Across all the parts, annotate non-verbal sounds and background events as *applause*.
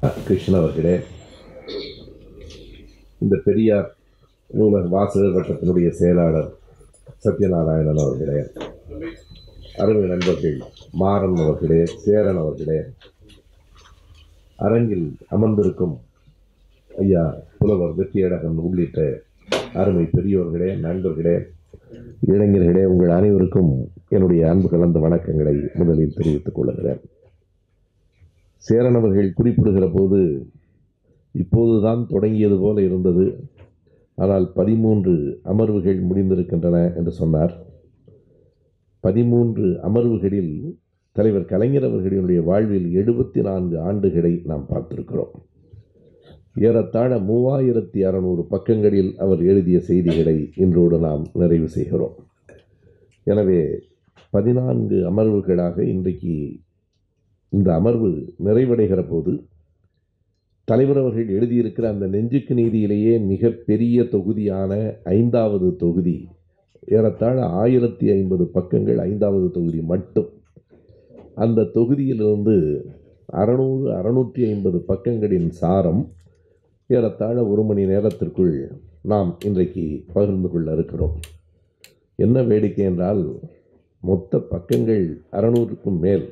கிருஷ்ணன் அவர்களே இந்த பெரியார் நூலக வாசகர் வட்டத்தினுடைய செயலாளர் சத்யநாராயணன் அவர்களே அருமை நண்பர்கள் மாறன் அவர்களே சேரன் அவர்களே அரங்கில் அமர்ந்திருக்கும் ஐயா புலவர் வெற்றியடகன் உள்ளிட்ட அருமை பெரியோர்களே நண்பர்களே இளைஞர்களே உங்கள் அனைவருக்கும் என்னுடைய அன்பு கலந்த வணக்கங்களை முதலில் தெரிவித்துக் கொள்கிறேன். சேரனவர்கள் குறிப்பிடுகிற போது இப்போதுதான் தொடங்கியது போல இருந்தது. ஆனால் பதிமூன்று அமர்வுகள் முடிந்திருக்கின்றன என்று சொன்னார். பதிமூன்று அமர்வுகளில் தலைவர் கலைஞர் அவர்களினுடைய வாழ்வில் எழுபத்தி நான்கு ஆண்டுகளை நாம் பார்த்திருக்கிறோம். ஏறத்தாழ மூவாயிரத்தி அறநூறு பக்கங்களில் அவர் எழுதிய செய்திகளை இன்றோடு நாம் நிறைவு செய்கிறோம். எனவே பதினான்கு அமர்வுகளாக இன்றைக்கு இந்த அமர்வு நிறைவடைகிற போது தலைவர் அவர்கள் எழுதியிருக்கிற அந்த நெஞ்சுக்கு நீதியிலேயே மிக பெரிய தொகுதியான ஐந்தாவது தொகுதி ஏறத்தாழ ஆயிரத்தி ஐம்பது பக்கங்கள் ஐந்தாவது தொகுதி மட்டும். அந்த தொகுதியிலிருந்து அறநூறு அறநூற்றி ஐம்பது பக்கங்களின் சாரம் ஏறத்தாழ ஒரு மணி நேரத்திற்குள் நாம் இன்றைக்கு பகிர்ந்து கொள்ள இருக்கிறோம். என்ன வேடிக்கை என்றால் மொத்த பக்கங்கள் அறநூறுக்கும் மேல்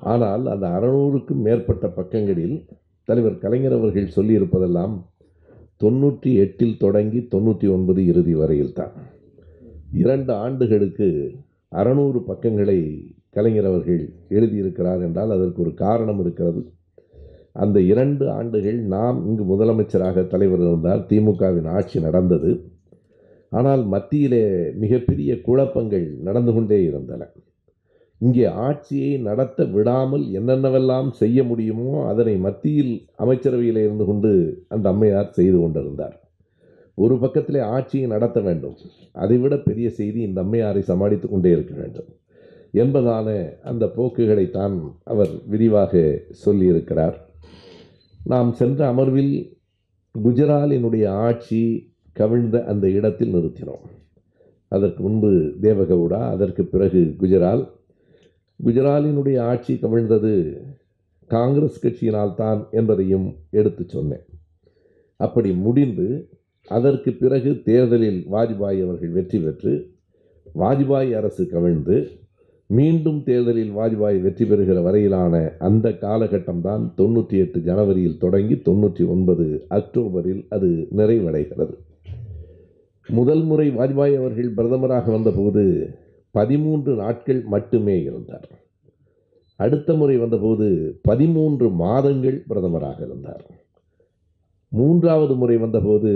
ஆனால் அந்த அறநூறுக்கும் மேற்பட்ட பக்கங்களில் தலைவர் கலைஞர் அவர்கள் சொல்லியிருப்பதெல்லாம் தொண்ணூற்றி எட்டில் தொடங்கி தொண்ணூற்றி ஒன்பது இறுதி வரையில் தான் இரண்டு ஆண்டுகளுக்கு அறநூறு பக்கங்களை கலைஞர் அவர்கள் எழுதியிருக்கிறார் என்றால் அதற்கு ஒரு காரணம் இருக்கிறது. அந்த இரண்டு ஆண்டுகள் நாம் இங்கு முதலமைச்சராக தலைவர் இருந்தார் திமுகவின் ஆட்சி நடந்தது. ஆனால் மத்தியிலே மிகப்பெரிய குழப்பங்கள் நடந்து கொண்டே இருந்தன. இங்கே ஆட்சியை நடத்த விடாமல் என்னென்னவெல்லாம் செய்ய முடியுமோ அதனை மத்தியில் அமைச்சரவையில் இருந்து கொண்டு அந்த அம்மையார் செய்து கொண்டிருந்தார். ஒரு பக்கத்திலே ஆட்சியை நடத்த வேண்டும். அதைவிட பெரிய செய்தி இந்த அம்மையாரை சமாளித்து கொண்டே இருக்க வேண்டும் என்பதான அந்த போக்குகளைத்தான் அவர் விரிவாக சொல்லியிருக்கிறார். நாம் சென்ற அமர்வில் குஜராலினுடைய ஆட்சி கவிழ்ந்த அந்த இடத்தில் நிறுத்தினோம். அதற்கு முன்பு தேவகவுடா அதற்கு பிறகு குஜரால் குஜராலினுடைய ஆட்சி கவிழ்ந்தது காங்கிரஸ் கட்சியினால் தான் என்பதையும் எடுத்து சொன்னேன். அப்படி முடிந்து அதற்கு பிறகு தேர்தலில் வாஜ்பாய் அவர்கள் வெற்றி பெற்று வாஜ்பாய் அரசு கவிழ்ந்து மீண்டும் தேர்தலில் வாஜ்பாய் வெற்றி பெறுகிற வரையிலான அந்த காலகட்டம் தான் தொண்ணூற்றி எட்டு ஜனவரியில் தொடங்கி தொண்ணூற்றி ஒன்பது அக்டோபரில் அது நிறைவடைகிறது. முதல் முறை வாஜ்பாய் அவர்கள் பிரதமராக வந்தபோது பதிமூன்று நாட்கள் மட்டுமே இருந்தார். அடுத்த முறை வந்தபோது பதிமூன்று மாதங்கள் பிரதமராக இருந்தார். மூன்றாவது முறை வந்தபோது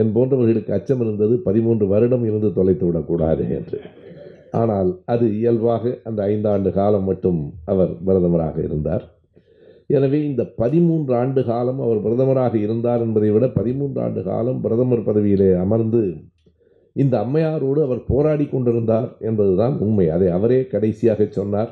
என் போன்றவர்களுக்கு அச்சம் இருந்தது பதிமூன்று வருடம் இருந்து தொலைத்து விடக்கூடாது என்று. ஆனால் அது இயல்பாக அந்த ஐந்தாண்டு காலம் மட்டும் அவர் பிரதமராக இருந்தார். எனவே இந்த பதிமூன்று ஆண்டு காலம் அவர் பிரதமராக இருந்தார் என்பதை விட பதிமூன்று ஆண்டு காலம் பிரதமர் பதவியிலே அமர்ந்து இந்த அம்மையாரோடு அவர் போராடி கொண்டிருந்தார் என்பதுதான் உண்மை. அதை அவரே கடைசியாக சொன்னார்.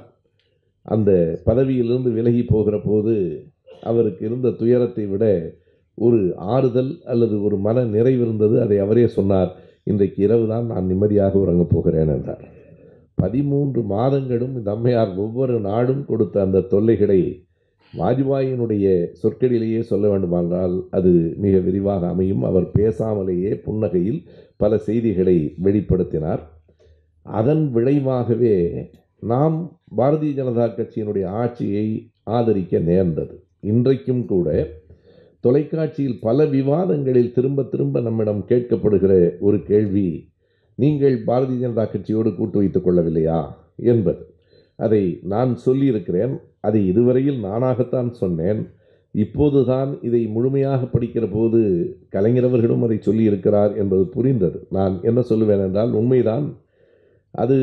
அந்த பதவியிலிருந்து விலகி போகிற போது அவருக்கு இருந்த துயரத்தை விட ஒரு ஆறுதல் அல்லது ஒரு மன நிறைவு இருந்தது. அதை அவரே சொன்னார். இன்றைக்கு இரவு தான் நான் நிம்மதியாக உறங்கப் போகிறேன் என்றார். பதிமூன்று மாதங்களும் இந்த அம்மையார் ஒவ்வொரு நாடும் கொடுத்த அந்த தொல்லைகளை வாஜ்பாயினுடைய சொற்களிலேயே சொல்ல வேண்டுமானால் அது மிக விரிவாக அமையும். அவர் பேசாமலேயே புன்னகையில் பல செய்திகளை வெளிப்படுத்தினார். அதன் விளைவாகவே நாம் பாரதிய ஜனதா கட்சியினுடைய ஆட்சியை ஆதரிக்க நேர்ந்தது. இன்றைக்கும் கூட தொலைக்காட்சியில் பல விவாதங்களில் திரும்ப திரும்ப நம்மிடம் கேட்கப்படுகிற ஒரு கேள்வி நீங்கள் பாரதிய ஜனதா கட்சியோடு கூட்டு வைத்துக் கொள்ளவில்லையா? என்பது. அதை நான் சொல்லியிருக்கிறேன். அதை இதுவரையில் நானாகத்தான் சொன்னேன். இப்போதுதான் இதை முழுமையாக படிக்கிற போது கலைஞரவர்களும் அதை சொல்லியிருக்கிறார் என்பது புரிந்தது. நான் என்ன சொல்லுவேன் என்றால் உண்மைதான். அது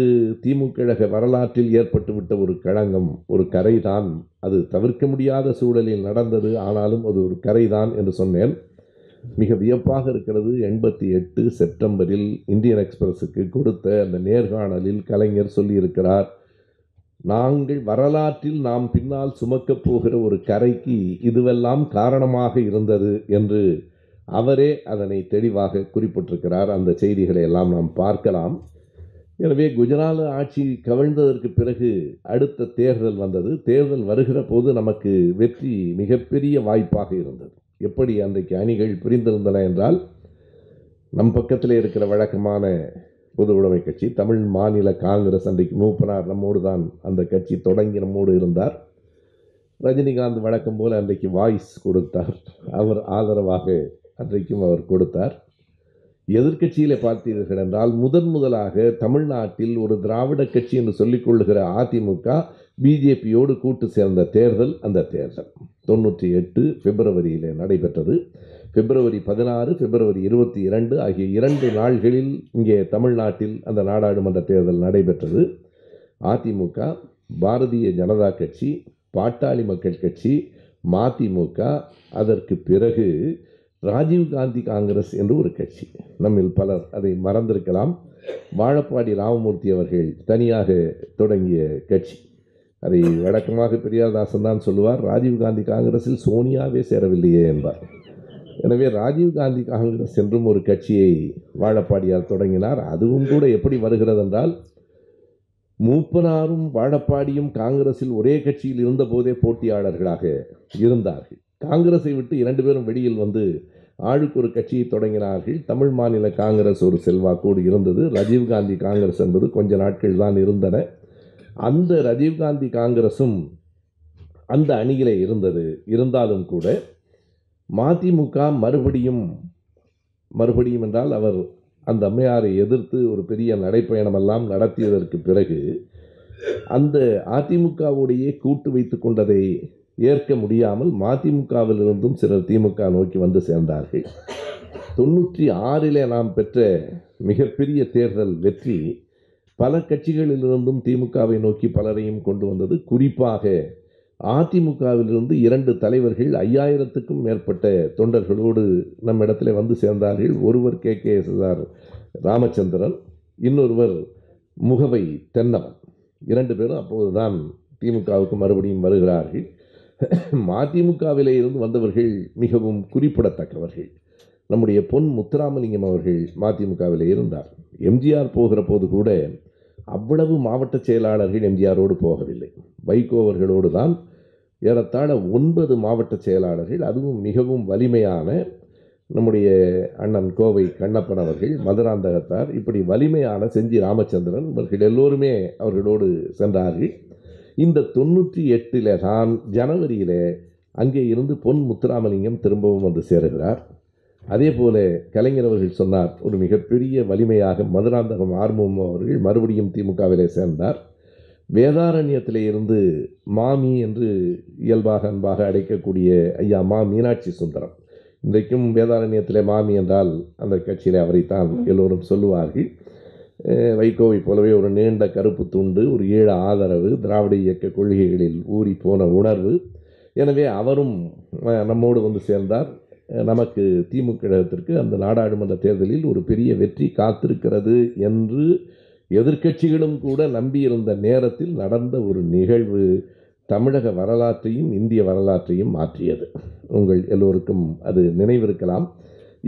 திமுக வரலாற்றில் ஏற்பட்டுவிட்ட ஒரு களங்கம் ஒரு கரைதான். அது தவிர்க்க முடியாத சூழலில் நடந்தது ஆனாலும் அது ஒரு கரைதான் என்று சொன்னேன். மிக வியப்பாக இருக்கிறது எண்பத்தி எட்டு செப்டம்பரில் இந்தியன் எக்ஸ்பிரஸுக்கு கொடுத்த அந்த நேர்காணலில் கலைஞர் சொல்லியிருக்கிறார் நாங்கள் வரலாற்றில் நாம் பின்னால் சுமக்கப் போகிற ஒரு கரைக்கு இதுவெல்லாம் காரணமாக இருந்தது என்று அவரே அதனை தெளிவாக குறிப்பிட்டிருக்கிறார். அந்த செய்திகளை எல்லாம் நாம் பார்க்கலாம். எனவே குஜராத் ஆட்சி கவிழ்ந்ததற்கு பிறகு அடுத்த தேர்தல் வந்தது. தேர்தல் வருகிற போது நமக்கு வெற்றி மிகப்பெரிய வாய்ப்பாக இருந்தது. எப்படி அன்றைக்கு அணிகள் பிரிந்திருந்தன என்றால் நம் பக்கத்தில் இருக்கிற வழக்கமான பொது உடைமை கட்சி தமிழ் மாநில காங்கிரஸ் அன்றைக்கு மூப்பனார் நம்மோடு தான் அந்த கட்சி தொடங்கி நம்மோடு இருந்தார். ரஜினிகாந்த் வழக்கம் போல் அன்றைக்கு வாய்ஸ் கொடுத்தார். அவர் ஆதரவாக அன்றைக்கும் அவர் கொடுத்தார். எதிர்கட்சியில் பார்த்தீர்கள் என்றால் முதன் முதலாக தமிழ்நாட்டில் ஒரு திராவிட கட்சி என்று சொல்லிக்கொள்ளுகிற அதிமுக பிஜேபியோடு கூட்டு சேர்ந்த தேர்தல் அந்த தேர்தல். தொண்ணூற்றி எட்டு பிப்ரவரியில் நடைபெற்றது. பிப்ரவரி பதினாறு பிப்ரவரி இருபத்தி இரண்டு ஆகிய இரண்டு நாள்களில் இங்கே தமிழ்நாட்டில் அந்த நாடாளுமன்ற தேர்தல் நடைபெற்றது. அதிமுக பாரதிய ஜனதா கட்சி பாட்டாளி மக்கள் கட்சி மதிமுக அதற்கு பிறகு ராஜீவ்காந்தி காங்கிரஸ் என்று ஒரு கட்சி. நம்மில் பலர் அதை மறந்திருக்கலாம். வாழப்பாடி ராமமூர்த்தி அவர்கள் தனியாக தொடங்கிய கட்சி. அதை வழக்கமாக பெரியார்தாசன் தான் சொல்லுவார் ராஜீவ்காந்தி காங்கிரஸில் சோனியாவே சேரவில்லையே என்பார். எனவே ராஜீவ்காந்தி காங்கிரஸ் என்றும் ஒரு கட்சியை வாழப்பாடியார் தொடங்கினார். அதுவும் கூட எப்படி வருகிறது என்றால் மூப்பனாரும் வாழப்பாடியும் காங்கிரஸில் ஒரே கட்சியில் இருந்தபோதே போட்டியாளர்களாக இருந்தார்கள். காங்கிரஸை விட்டு இரண்டு பேரும் வெளியில் வந்து ஆளுக்கு ஒரு கட்சியை தொடங்கினார்கள். தமிழ் மாநில காங்கிரஸ் ஒரு செல்வாக்கோடு இருந்தது. ராஜீவ்காந்தி காங்கிரஸ் என்பது கொஞ்ச நாட்கள் தான் இருந்தன. அந்த ராஜீவ்காந்தி காங்கிரஸும் அந்த அணியிலே இருந்தது. இருந்தாலும் கூட மதிமுக மறுபடியும் மறுபடியும் என்றால் அவர் அந்த அம்மையாரை எதிர்த்து ஒரு பெரிய நடைப்பயணமெல்லாம் நடத்தியதற்கு பிறகு அந்த அதிமுகவுடைய கூட்டு வைத்து கொண்டதை ஏற்க முடியாமல் மதிமுகவிலிருந்தும் சிலர் திமுக நோக்கி வந்து சேர்ந்தார்கள். தொண்ணூற்றி ஆறிலே நாம் பெற்ற மிகப்பெரிய தேர்தல் வெற்றி பல கட்சிகளிலிருந்தும் திமுகவை நோக்கி பலரையும் கொண்டு வந்தது. குறிப்பாக அதிமுகவிலிருந்து இரண்டு தலைவர்கள் ஐயாயிரத்துக்கும் மேற்பட்ட தொண்டர்களோடு நம்மிடத்தில் வந்து சேர்ந்தார்கள். ஒருவர் K. K. S R Ramachandran இன்னொருவர் முகவை தென்னவன். இரண்டு பேரும் அப்போதுதான் திமுகவுக்கு மறுபடியும் வருகிறார்கள். மதிமுகவிலே இருந்து வந்தவர்கள் மிகவும் குறிப்பிடத்தக்கவர்கள். நம்முடைய பொன் முத்துராமலிங்கம் அவர்கள் மதிமுகவிலே இருந்தார். எம்ஜிஆர் போகிற போது கூட அவ்வளவு மாவட்ட செயலாளர்கள் எம்ஜிஆரோடு போகவில்லை. வைகோ அவர்களோடு தான் ஏறத்தாழ ஒன்பது மாவட்ட செயலாளர்கள் அதுவும் மிகவும் வலிமையான நம்முடைய அண்ணன் கோவை கண்ணப்பன் அவர்கள் மதுராந்தகத்தார் இப்படி வலிமையான செஞ்சி ராமச்சந்திரன் இவர்கள் எல்லோருமே அவர்களோடு சென்றார்கள். இந்த தொண்ணூற்றி எட்டில் தான் ஜனவரியில் அங்கே இருந்து பொன் முத்துராமலிங்கம் திரும்பவும் வந்து சேருகிறார். அதே போல கலைஞர் அவர்கள் சொன்னார் ஒரு மிகப்பெரிய வலிமையாக மதுராந்தகம் ஆர்மம் அவர்கள் மறுபடியும் திமுகவிலே சேர்ந்தார். வேதாரண்யத்தில் இருந்து மாமி என்று இயல்பாக அன்பாக அழைக்கக்கூடிய ஐயா மா மீனாட்சி சுந்தரம். இன்றைக்கும் வேதாரண்யத்தில் மாமி என்றால் அந்த கட்சியில் அவரைத்தான் எல்லோரும் சொல்லுவார்கள். வைகோவை போலவே ஒரு நீண்ட கருப்பு துண்டு ஒரு ஈழ ஆதரவு திராவிட இயக்க கொள்கைகளில் ஊறி போன உணர்வு. எனவே அவரும் நம்மோடு வந்து சேர்ந்தார். நமக்கு நமக்கு திமுகத்திற்கு அந்த நாடாளுமன்ற தேர்தலில் ஒரு பெரிய வெற்றி காத்திருக்கிறது என்று எதிர்க்கட்சிகளும் கூட நம்பியிருந்த நேரத்தில் நடந்த ஒரு நிகழ்வு தமிழக வரலாற்றையும் இந்திய வரலாற்றையும் மாற்றியது. உங்கள் எல்லோருக்கும் அது நினைவிருக்கலாம்.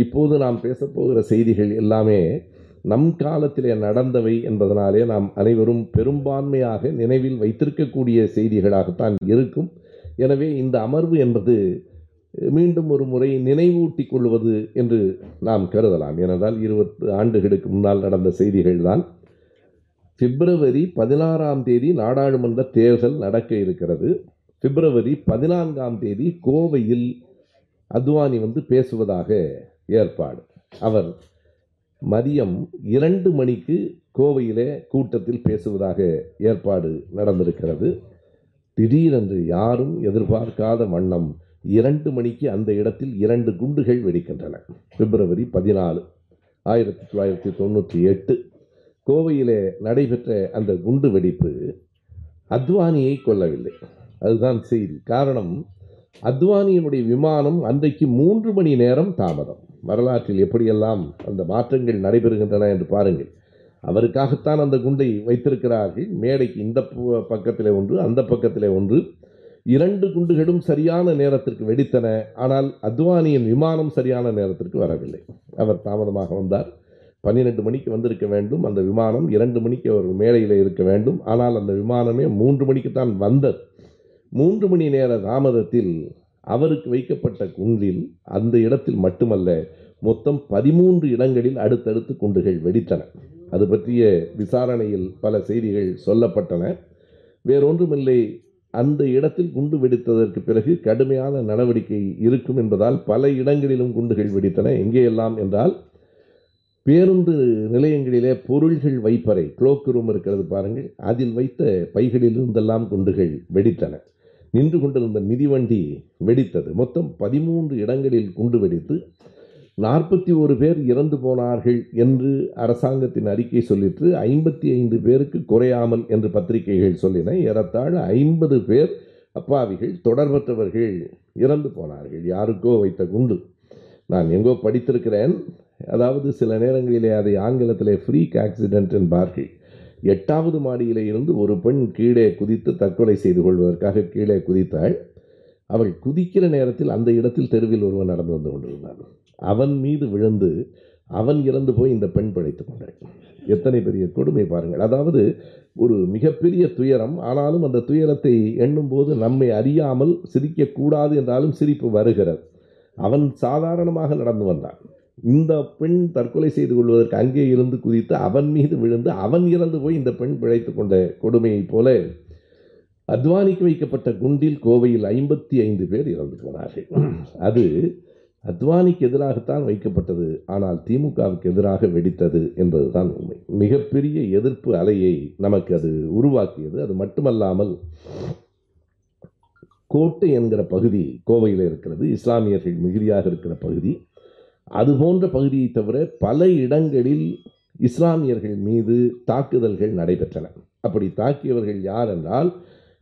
இப்போது நாம் பேசப்போகிற செய்திகள் எல்லாமே நம் காலத்திலே நடந்தவை என்பதனாலே நாம் அனைவரும் பெரும்பான்மையாக நினைவில் வைத்திருக்கக்கூடிய செய்திகளாகத்தான் இருக்கும். எனவே இந்த அமர்வு என்பது மீண்டும் ஒரு முறை நினைவூட்டி கொள்வது என்று நாம் கருதலாம். ஏனென்றால் இருபத்து ஆண்டுகளுக்கு முன்னால் நடந்த செய்திகள் தான் பிப்ரவரி பதினாறாம் தேதி நாடாளுமன்ற தேர்தல் நடக்க இருக்கிறது. பிப்ரவரி பதினான்காம் தேதி கோவையில் அத்வானி வந்து பேசுவதாக ஏற்பாடு. அவர் மதியம் இரண்டு மணிக்கு கோவையிலே கூட்டத்தில் பேசுவதாக ஏற்பாடு நடந்திருக்கிறது. திடீரென்று யாரும் எதிர்பார்க்காத வண்ணம் இரண்டு மணிக்கு அந்த இடத்தில் இரண்டு குண்டுகள் வெடிக்கின்றன. பிப்ரவரி பதினாலு ஆயிரத்தி தொள்ளாயிரத்தி தொண்ணூற்றி எட்டு. கோவையிலே நடைபெற்ற அந்த குண்டு வெடிப்பு அத்வானியை கொல்லவில்லை. அதுதான் செய்தி. காரணம் அத்வானியினுடைய விமானம் அன்றைக்கு மூன்று மணி நேரம் தாமதம். வரலாற்றில் எப்படியெல்லாம் அந்த மாற்றங்கள் நடைபெறுகின்றன என்று பாருங்கள். அவருக்காகத்தான் அந்த குண்டை வைத்திருக்கிறார்கள். மேடைக்கு இந்த பு- பக்கத்திலே ஒன்று அந்த பக்கத்திலே ஒன்று. இரண்டு குண்டுகளும் சரியான நேரத்திற்கு வெடித்தன. ஆனால் அத்வானியின் விமானம் சரியான நேரத்திற்கு வரவில்லை. அவர் தாமதமாக வந்தார். பன்னிரெண்டு மணிக்கு வந்திருக்க வேண்டும். அந்த விமானம் இரண்டு மணிக்கு அவர் மேடையில் இருக்க வேண்டும். ஆனால் அந்த விமானமே மூன்று மணிக்கு தான் வந்தது. மூன்று மணி நேர தாமதத்தில் அவருக்கு வைக்கப்பட்ட குன்றில் அந்த இடத்தில் மட்டுமல்ல மொத்தம் பதிமூன்று இடங்களில் அடுத்தடுத்து குண்டுகள் வெடித்தன. அது பற்றிய விசாரணையில் பல செய்திகள் சொல்லப்பட்டன. வேறொன்றுமில்லை அந்த இடத்தில் குண்டு வெடித்ததற்கு பிறகு கடுமையான நடவடிக்கை இருக்கும் என்பதால் பல இடங்களிலும் குண்டுகள் வெடித்தன. எங்கேயெல்லாம் என்றால் பேருந்து நிலையங்களிலே பொருள்கள் வைப்பறை க்ளோக் ரூம் இருக்கிறது பாருங்கள். அதில் வைத்த பைகளில் இருந்தெல்லாம் குண்டுகள் வெடித்தன. நின்று கொண்டிருந்த மிதிவண்டி வெடித்தது. மொத்தம் பதிமூன்று இடங்களில் குண்டு வெடித்து நாற்பத்தி ஒரு பேர் இறந்து போனார்கள் என்று அரசாங்கத்தின் அறிக்கை சொல்லிட்டு ஐம்பத்தி ஐந்து பேருக்கு குறையாமல் என்று பத்திரிகைகள் சொல்லின. ஏறத்தாழ ஐம்பது பேர் அப்பாவிகள் தொடர்பற்றவர்கள் இறந்து போனார்கள். யாருக்கோ வைத்த குண்டு. நான் எங்கோ படித்திருக்கிறேன். அதாவது சில நேரங்களிலே அதை ஆங்கிலத்திலே ஃப்ரீக் ஆக்சிடென்ட் என்பார்கள் எட்டாவது மாடியிலே இருந்து ஒரு பெண் கீழே குதித்து தற்கொலை செய்து கொள்வதற்காக கீழே குதித்தாள். அவள் குதிக்கிற நேரத்தில் அந்த இடத்தில் தெருவில் ஒருவன் நடந்து வந்து கொண்டிருந்தான். அவன் மீது விழுந்து அவன் இறந்து போய் இந்த பெண் படைத்துக் கொண்டாள். எத்தனை பெரிய கொடுமை பாருங்கள். அதாவது ஒரு மிகப்பெரிய துயரம். ஆனாலும் அந்த துயரத்தை எண்ணும்போது நம்மை அறியாமல் சிரிக்கக்கூடாது என்றாலும் சிரிப்பு வருகிறது. அவன் சாதாரணமாக நடந்து வந்தான். இந்த பெண் தற்கொலை செய்து கொள்வதற்கு அங்கே இருந்து குதித்து அவன் மீது விழுந்து அவன் இறந்து போய் இந்த பெண் பிழைத்து கொண்ட கொடுமையைப் போல அத்வானிக்கு வைக்கப்பட்ட குண்டில் கோவையில் ஐம்பத்தி ஐந்து பேர் இறந்து போனார்கள். அது அத்வானிக்கு எதிராகத்தான் வைக்கப்பட்டது. ஆனால் திமுகவுக்கு எதிராக வெடித்தது என்பதுதான் உண்மை. மிகப்பெரிய எதிர்ப்பு அலையை நமக்கு அது உருவாக்கியது. அது மட்டுமல்லாமல் கோட்டை என்கிற பகுதி கோவையில் இருக்கிறது. இஸ்லாமியர்கள் மிகுதியாக இருக்கிற பகுதி. அது போன்ற பகுதியை தவிர பல இடங்களில் இஸ்லாமியர்கள் மீது தாக்குதல்கள் நடைபெற்றன. அப்படி தாக்கியவர்கள் யார் என்றால்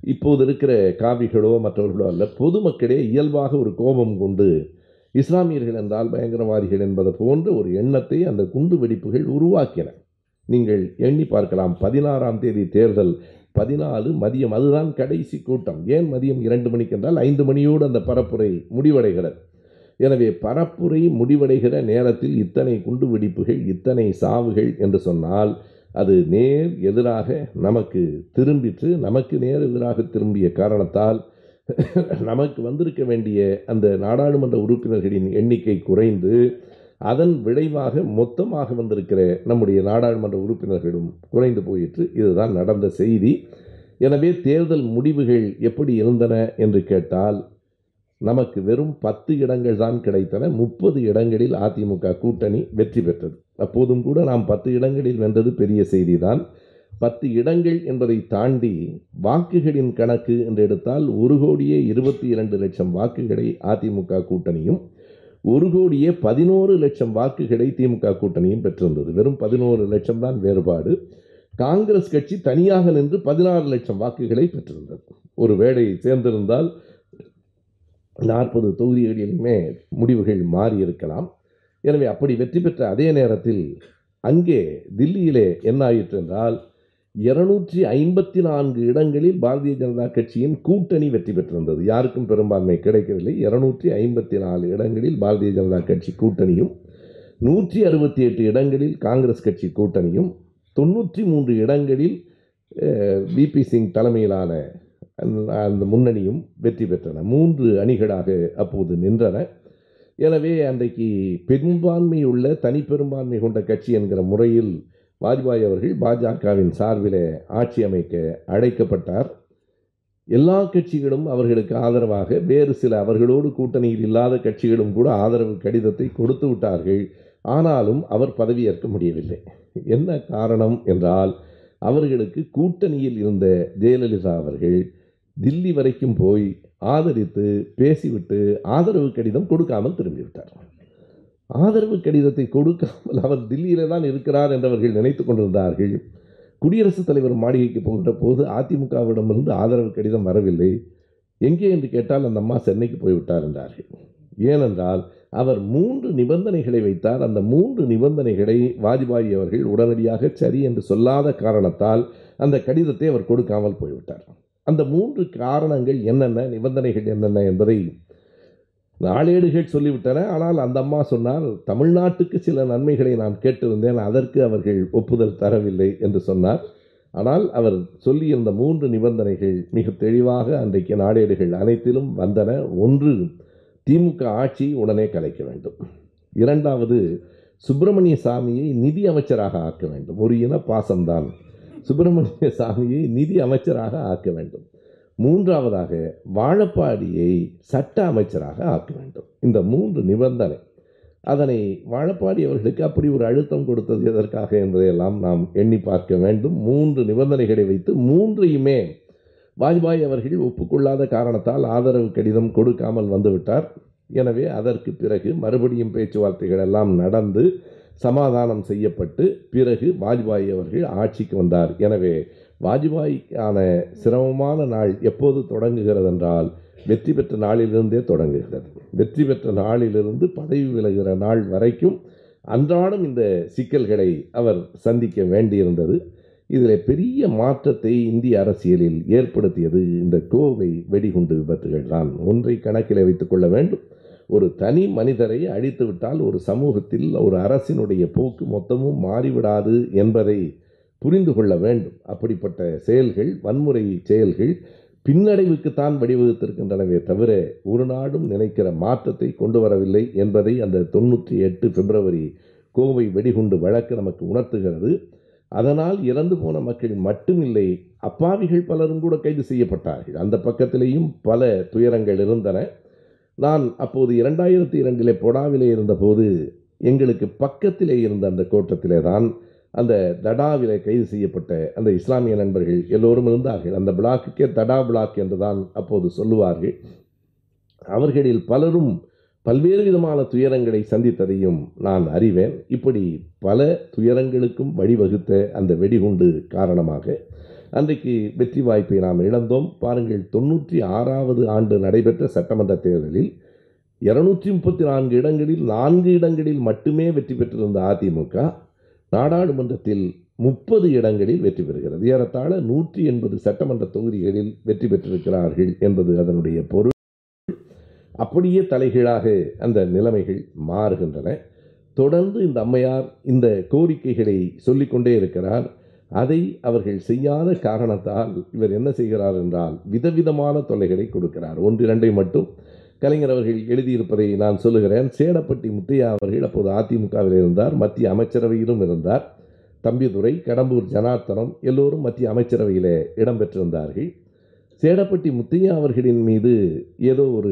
இப்போது இருக்கிற காவிகளோ மற்றவர்களோ அல்ல பொதுமக்களே இயல்பாக ஒரு கோபம் கொண்டு இஸ்லாமியர்கள் என்றால் பயங்கரவாதிகள் என்பது போன்ற ஒரு எண்ணத்தை அந்த குண்டு வெடிப்புகள் உருவாக்கின. நீங்கள் எண்ணி பார்க்கலாம் பதினாறாம் தேதி தேர்தல் பதினாலு மதியம். அதுதான் கடைசி கூட்டம். ஏன் மதியம் இரண்டு மணிக்கு என்றால் ஐந்து மணியோடு அந்த பரப்புரை முடிவடைகிறது. எனவே பரப்புரை முடிவடைகிற நேரத்தில் இத்தனை குண்டு வெடிப்புகள் இத்தனை சாவுகள் என்று சொன்னால் அது நேர் எதிராக நமக்கு திரும்பிற்று நமக்கு நேர் எதிராக திரும்பிய காரணத்தால் நமக்கு வந்திருக்க வேண்டிய அந்த நாடாளுமன்ற உறுப்பினர்களின் எண்ணிக்கை குறைந்து அதன் விளைவாக மொத்தமாக வந்திருக்கிற நம்முடைய நாடாளுமன்ற உறுப்பினர்களும் குறைந்து போயிற்று. இதுதான் நடந்த செய்தி. எனவே தேர்தல் முடிவுகள் எப்படி இருந்தன என்று கேட்டால் நமக்கு வெறும் பத்து இடங்கள் தான் கிடைத்தன. முப்பது இடங்களில் அதிமுக கூட்டணி வெற்றி பெற்றது. அப்போதும் கூட நாம் பத்து இடங்களில் வென்றது பெரிய செய்திதான். பத்து இடங்கள் என்பதை தாண்டி வாக்குகளின் கணக்கு என்று எடுத்தால் ஒரு கோடியே இருபத்தி இரண்டு லட்சம் வாக்குகளை அதிமுக கூட்டணியும் ஒரு கோடியே பதினோரு லட்சம் வாக்குகளை திமுக கூட்டணியும் பெற்றிருந்தது. வெறும் பதினோரு லட்சம் தான் வேறுபாடு. காங்கிரஸ் கட்சி தனியாக நின்று பதினாறு லட்சம் வாக்குகளை பெற்றிருந்தது. ஒரு வேலையை சேர்ந்திருந்தால் நாற்பது தொகுதிகளிலுமே முடிவுகள் மாறி இருக்கலாம் எனவே அப்படி வெற்றி பெற்ற அதே நேரத்தில் அங்கே தில்லியிலே என்ன ஆயிற்று என்றால் இருநூற்றி ஐம்பத்தி நான்கு இடங்களில் பாரதிய ஜனதா கட்சியின் கூட்டணி வெற்றி பெற்றிருந்தது. யாருக்கும் பெரும்பான்மை கிடைக்கவில்லை. இருநூற்றி ஐம்பத்தி நாலு இடங்களில் பாரதிய ஜனதா கட்சி கூட்டணியும் நூற்றி அறுபத்தி எட்டு இடங்களில் காங்கிரஸ் கட்சி கூட்டணியும் தொண்ணூற்றி மூன்று இடங்களில் விபி சிங் தலைமையிலான அந்த முன்னணியும் வெற்றி பெற்றன. மூன்று அணிகளாக அப்போது நின்றன. எனவே அன்றைக்கு பெரும்பான்மை உள்ள தனிப்பெரும்பான்மை கொண்ட கட்சி என்கிற முறையில் வாஜ்பாய் அவர்கள் பாஜகவின் சார்பில் ஆட்சி அமைக்க அழைக்கப்பட்டார். எல்லா கட்சிகளும் அவர்களுக்கு ஆதரவாக வேறு சில அவர்களோடு கூட்டணியில் இல்லாத கட்சிகளும் கூட ஆதரவு கடிதத்தை கொடுத்து விட்டார்கள். ஆனாலும் அவர் பதவியேற்க முடியவில்லை. என்ன காரணம் என்றால் அவர்களுக்கு கூட்டணியில் இருந்த ஜெயலலிதா அவர்கள் தில்லி வரைக்கும் போய் ஆதரித்து பேசிவிட்டு ஆதரவு கடிதம் கொடுக்காமல் திரும்பிவிட்டார். ஆதரவு கடிதத்தை கொடுக்காமல் அவர் தில்லியிலே தான் இருக்கிறார் என்றவர்கள் நினைத்து கொண்டிருந்தார்கள். குடியரசுத் தலைவர் மாளிகைக்கு போகிற போது அதிமுகவிடமிருந்து ஆதரவு கடிதம் வரவில்லை. எங்கே என்று கேட்டால் அந்த அம்மா சென்னைக்கு போய்விட்டார் என்றார்கள். ஏனென்றால் அவர் மூன்று நிபந்தனைகளை வைத்தார். அந்த மூன்று நிபந்தனைகளை வாஜ்பாய் அவர்கள் உடனடியாக சரி என்று சொல்லாத காரணத்தால் அந்த கடிதத்தை அவர் கொடுக்காமல் போய்விட்டார். அந்த மூன்று காரணங்கள் என்னென்ன நிபந்தனைகள் என்னென்ன என்பதை நாளேடுகள் சொல்லிவிட்டன. ஆனால் அந்த அம்மா சொன்னார் தமிழ்நாட்டுக்கு சில நன்மைகளை நான் கேட்டிருந்தேன் அதற்கு அவர்கள் ஒப்புதல் தரவில்லை என்று சொன்னார். ஆனால் அவர் சொல்லியிருந்த மூன்று நிபந்தனைகள் மிக தெளிவாக அன்றைக்கு நாளேடுகள் அனைத்திலும் வந்தன. ஒன்று திமுக ஆட்சி உடனே கலைக்க வேண்டும். இரண்டாவது சுப்பிரமணிய சாமியை நிதி அமைச்சராக ஆக்க வேண்டும். ஒரு இன பாசம்தான் சுப்பிரமணிய சாமியை நிதி அமைச்சராக ஆக்க வேண்டும். மூன்றாவதாக வாழப்பாடியை சட்ட அமைச்சராக ஆக்க வேண்டும். இந்த மூன்று நிபந்தனை. அதனை வாழப்பாடி அவர்களுக்கு அப்படி ஒரு அழுத்தம் கொடுத்தது எதற்காக என்பதையெல்லாம் நாம் எண்ணி பார்க்க வேண்டும். மூன்று நிபந்தனைகளை வைத்து மூன்றையுமே வாஜ்பாய் அவர்கள் ஒப்புக்கொள்ளாத காரணத்தால் ஆதரவு கடிதம் கொடுக்காமல் வந்துவிட்டார். எனவே அதற்கு பிறகு மறுபடியும் பேச்சுவார்த்தைகள் எல்லாம் நடந்து சமாதானம் செய்யப்பட்டு பிறகு வாஜ்பாய் அவர்கள் ஆட்சிக்கு வந்தார். எனவே வாஜ்பாய்க்கான சிரமமான நாள் எப்போது தொடங்குகிறது என்றால் வெற்றி பெற்ற நாளிலிருந்தே தொடங்குகிறது. வெற்றி பெற்ற நாளிலிருந்து பதவி விலகிற நாள் வரைக்கும் அன்றாடம் இந்த சிக்கல்களை அவர் சந்திக்க வேண்டியிருந்தது. இதில் பெரிய மாற்றத்தை இந்திய அரசியலில் ஏற்படுத்தியது. இந்த கோவை வெடிகுண்டு விபத்துகள் தான். ஒன்றை கணக்கில் வைத்துக்கொள்ள வேண்டும். ஒரு தனி மனிதரை அழித்துவிட்டால் ஒரு சமூகத்தில் ஒரு அரசினுடைய போக்கு மொத்தமும் மாறிவிடாது என்பதை புரிந்து கொள்ள வேண்டும். அப்படிப்பட்ட செயல்கள் வன்முறை செயல்கள் பின்னடைவுக்குத்தான் வழிவகுத்திருக்கின்றனவே தவிர ஒரு நாடும் நினைக்கிற மாற்றத்தை கொண்டு வரவில்லை என்பதை அந்த தொண்ணூற்றி எட்டு பிப்ரவரி கோவை வெடிகுண்டு வழக்கு நமக்கு உணர்த்துகிறது. அதனால் இறந்து போன மக்கள் மட்டுமில்லை அப்பாவிகள் பலரும் கூட கைது செய்யப்பட்டார்கள். அந்த பக்கத்திலேயும் பல துயரங்கள் இருந்தன. நான் அப்போது இரண்டாயிரத்தி இரண்டிலே பொடாவிலே இருந்தபோது எங்களுக்கு பக்கத்திலே இருந்த அந்த கோட்டத்திலே தான் அந்த தடாவிலே கைது செய்யப்பட்ட அந்த இஸ்லாமிய நண்பர்கள் எல்லோரும் இருந்தார்கள். அந்த பிளாக்குக்கே தடா பிளாக் என்று தான் அப்போது சொல்லுவார்கள். அவர்களில் பலரும் பல்வேறு விதமான துயரங்களை சந்தித்ததையும் நான் அறிவேன். இப்படி பல துயரங்களுக்கும் வழிவகுத்த அந்த வெடிகுண்டு காரணமாக அன்றைக்கு வெற்றி வாய்ப்பை நாம் இழந்தோம். பாருங்கள் தொண்ணூற்றி ஆறாவது ஆண்டு நடைபெற்ற சட்டமன்ற தேர்தலில் இருநூற்றி முப்பத்தி நான்கு இடங்களில் நான்கு இடங்களில் மட்டுமே வெற்றி பெற்றிருந்த அதிமுக நாடாளுமன்றத்தில் முப்பது இடங்களில் வெற்றி பெறுகிறது. ஏறத்தாழ நூற்றி எண்பது சட்டமன்ற தொகுதிகளில் வெற்றி பெற்றிருக்கிறார்கள் என்பது அதனுடைய பொருள். அப்படியே தலைகீழாக அந்த நிலைமைகள் மாறுகின்றன. தொடர்ந்து இந்த அம்மையார் இந்த கோரிக்கைகளை சொல்லிக்கொண்டே இருக்கிறார். அதை அவர்கள் செய்யாத காரணத்தால் இவர் என்ன செய்கிறார் என்றால் விதவிதமான தொல்லைகளை கொடுக்கிறார். ஒன்றிரண்டை மட்டும். கலைஞர் அவர்கள் எழுதியிருப்பதை நான் சொல்லுகிறேன். சேடப்பட்டி முத்தையா அவர்கள் அப்போது அதிமுகவில் இருந்தார். மத்திய அமைச்சரவையிலும் இருந்தார். தம்பிதுரை கடம்பூர் ஜனார்த்தனம் எல்லோரும் மத்திய அமைச்சரவையில் இடம்பெற்றிருந்தார்கள். சேடப்பட்டி முத்தையா அவர்களின் மீது ஏதோ ஒரு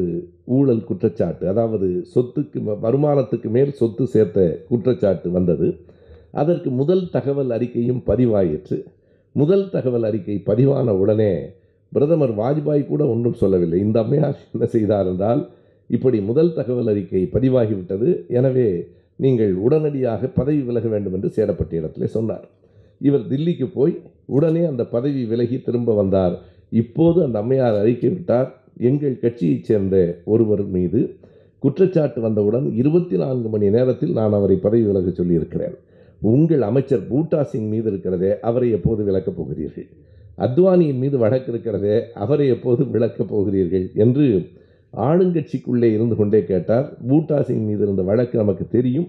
ஊழல் குற்றச்சாட்டு அதாவது சொத்துக்கு வருமானத்துக்கு மேல் சொத்து சேர்த்த குற்றச்சாட்டு வந்தது. அதற்கு முதல் தகவல் அறிக்கையும் பதிவாயிற்று. முதல் தகவல் அறிக்கை பதிவான உடனே பிரதமர் வாஜ்பாய் கூட ஒன்றும் சொல்லவில்லை. இந்த அம்மையார் என்ன செய்தார் என்றால் இப்படி முதல் தகவல் அறிக்கை பதிவாகிவிட்டது. எனவே நீங்கள் உடனடியாக பதவி விலக வேண்டும் என்று சேடப்பட்ட இடத்திலே சொன்னார். இவர் தில்லிக்கு போய் உடனே அந்த பதவி விலகி திரும்ப வந்தார். இப்போது அந்த அம்மையார் அறிக்கை விட்டார். எங்கள் கட்சியைச் சேர்ந்த ஒருவர் மீது குற்றச்சாட்டு வந்தவுடன் இருபத்தி நான்கு மணி நேரத்தில் நான் அவரை பதவி விலக சொல்லியிருக்கிறேன். உங்கள் அமைச்சர் பூட்டா சிங் மீது இருக்கிறதே அவரை எப்போது விளக்கப் போகிறீர்கள்? அத்வானியின் மீது வழக்கு இருக்கிறதே அவரை எப்போது விளக்கப் போகிறீர்கள்? என்று ஆளுங்கட்சிக்குள்ளே இருந்து கொண்டே கேட்டார். பூட்டா சிங் மீது இருந்த வழக்கு நமக்கு தெரியும்.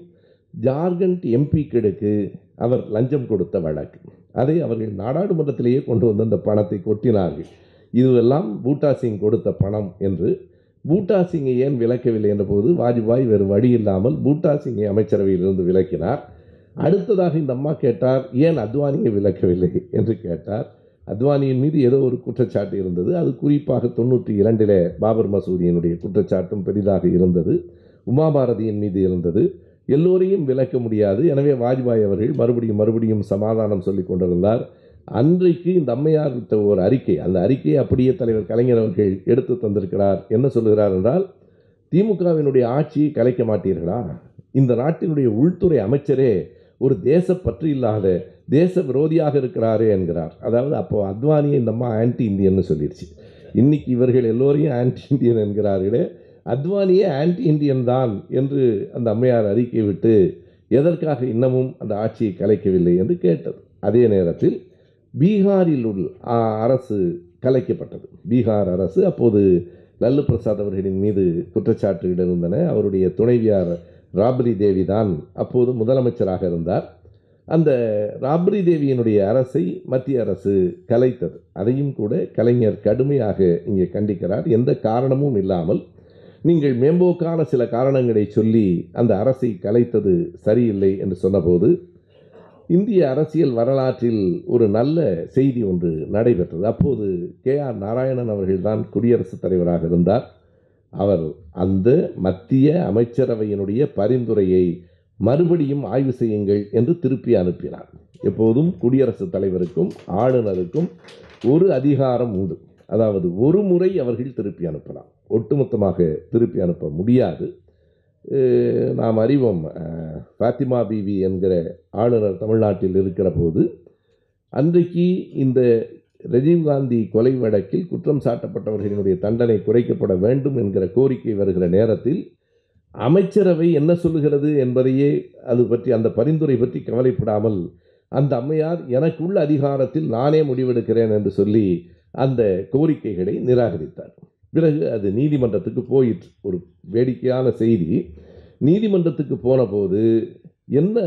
ஜார்க்கண்ட் எம்பிக்களுக்கு அவர் லஞ்சம் கொடுத்த வழக்கு. அதை அவர்கள் நாடாளுமன்றத்திலேயே கொண்டு வந்து அந்த பணத்தை கொட்டினார்கள். இதுவெல்லாம் பூட்டா சிங் கொடுத்த பணம் என்று. பூட்டா சிங்கை ஏன் விளக்கவில்லை என்றபோது வாஜ்பாய் வேறு வழி இல்லாமல் பூட்டா சிங்கை அமைச்சரவையிலிருந்து விளக்கினார் அடுத்ததாக இந்த அம்மா கேட்டார் ஏன் அத்வானியை விளக்கவில்லை? என்று கேட்டார். அத்வானியின் மீது ஏதோ ஒரு குற்றச்சாட்டு இருந்தது. அது குறிப்பாக தொண்ணூற்றி இரண்டிலே பாபர் மசூதியினுடைய குற்றச்சாட்டும் பெரிதாக இருந்தது. உமாபாரதியின் மீது இருந்தது. எல்லோரையும் விளக்க முடியாது. எனவே வாஜ்பாய் அவர்கள் மறுபடியும் மறுபடியும் சமாதானம் சொல்லி கொண்டிருந்தார். அன்றைக்கு இந்த அம்மையார் விட்ட ஒரு அறிக்கை அந்த அறிக்கையை அப்படியே தலைவர் கலைஞர் அவர்கள் எடுத்து தந்திருக்கிறார். என்ன சொல்லுகிறார் என்றால் திமுகவினுடைய ஆட்சியை கலைக்க மாட்டீர்களா? இந்த நாட்டினுடைய உள்துறை அமைச்சரே ஒரு தேசப்பற்று இல்லாத தேச விரோதியாக இருக்கிறாரே என்கிறார். அதாவது அப்போ அத்வானியை இந்த அம்மா ஆன்டி இந்தியன்னு சொல்லிடுச்சு இன்னைக்கு இவர்கள் எல்லோரையும் ஆன்டி இந்தியன் என்கிறார்களே. அத்வானியே ஆன்டி இந்தியன் தான் என்று அந்த அம்மையார் அறிக்கை விட்டு எதற்காக இன்னமும் அந்த ஆட்சியை கலைக்கவில்லை என்று கேட்டது. அதே நேரத்தில் பீகாரில் உள்ள அரசு கலைக்கப்பட்டது. பீகார் அரசு அப்போது லல்லு பிரசாத் அவர்களின் மீது குற்றச்சாட்டுகள் இருந்தன. அவருடைய துணைவியார் ராப்ரி தேவி தான் அப்போது முதலமைச்சராக இருந்தார். அந்த ராப்ரி தேவியினுடைய அரசை மத்திய அரசு கலைத்தது. அதையும் கூட கலைஞர் கடுமையாக இங்கே கண்டிக்கிறார். எந்த காரணமும் இல்லாமல் நீங்கள் மேம்போக்கான சில காரணங்களை சொல்லி அந்த அரசை கலைத்தது சரியில்லை என்று சொன்னபோது இந்திய அரசியல் வரலாற்றில் ஒரு நல்ல செய்தி ஒன்று நடைபெற்றது. அப்போது கே ஆர் நாராயணன் அவர்கள்தான் குடியரசுத் தலைவராக இருந்தார். அவர் அந்த மத்திய அமைச்சரவையினுடைய பரிந்துரையை மறுபடியும் ஆய்வு செய்யுங்கள் என்று திருப்பி அனுப்பினார். எப்போதும் குடியரசுத் தலைவருக்கும் ஆளுநருக்கும் ஒரு அதிகாரம் உண்டு. அதாவது ஒரு முறை அவர்கள் திருப்பி அனுப்பலாம். ஒட்டுமொத்தமாக திருப்பி அனுப்ப முடியாது. நாம் அறிவோம் பாத்திமா ஃபாத்திமா பிவி என்கிற ஆளுநர் தமிழ்நாட்டில் இருக்கிற போது அன்றைக்கு இந்த ரஜீவ்காந்தி கொலை வழக்கில் குற்றம் சாட்டப்பட்டவர்களினுடைய தண்டனை குறைக்கப்பட வேண்டும் என்கிற கோரிக்கை வருகிற நேரத்தில் அமைச்சரவை என்ன சொல்லுகிறது என்பதையே அது பற்றி அந்த பரிந்துரை பற்றி கவலைப்படாமல் அந்த அம்மையார் எனக்குள்ள அதிகாரத்தில் நானே முடிவெடுக்கிறேன் என்று சொல்லி அந்த கோரிக்கைகளை நிராகரித்தார். பிறகு அது நீதிமன்றத்துக்கு போயிற்று. ஒரு வேடிக்கையான செய்தி. நீதிமன்றத்துக்கு போன போது என்ன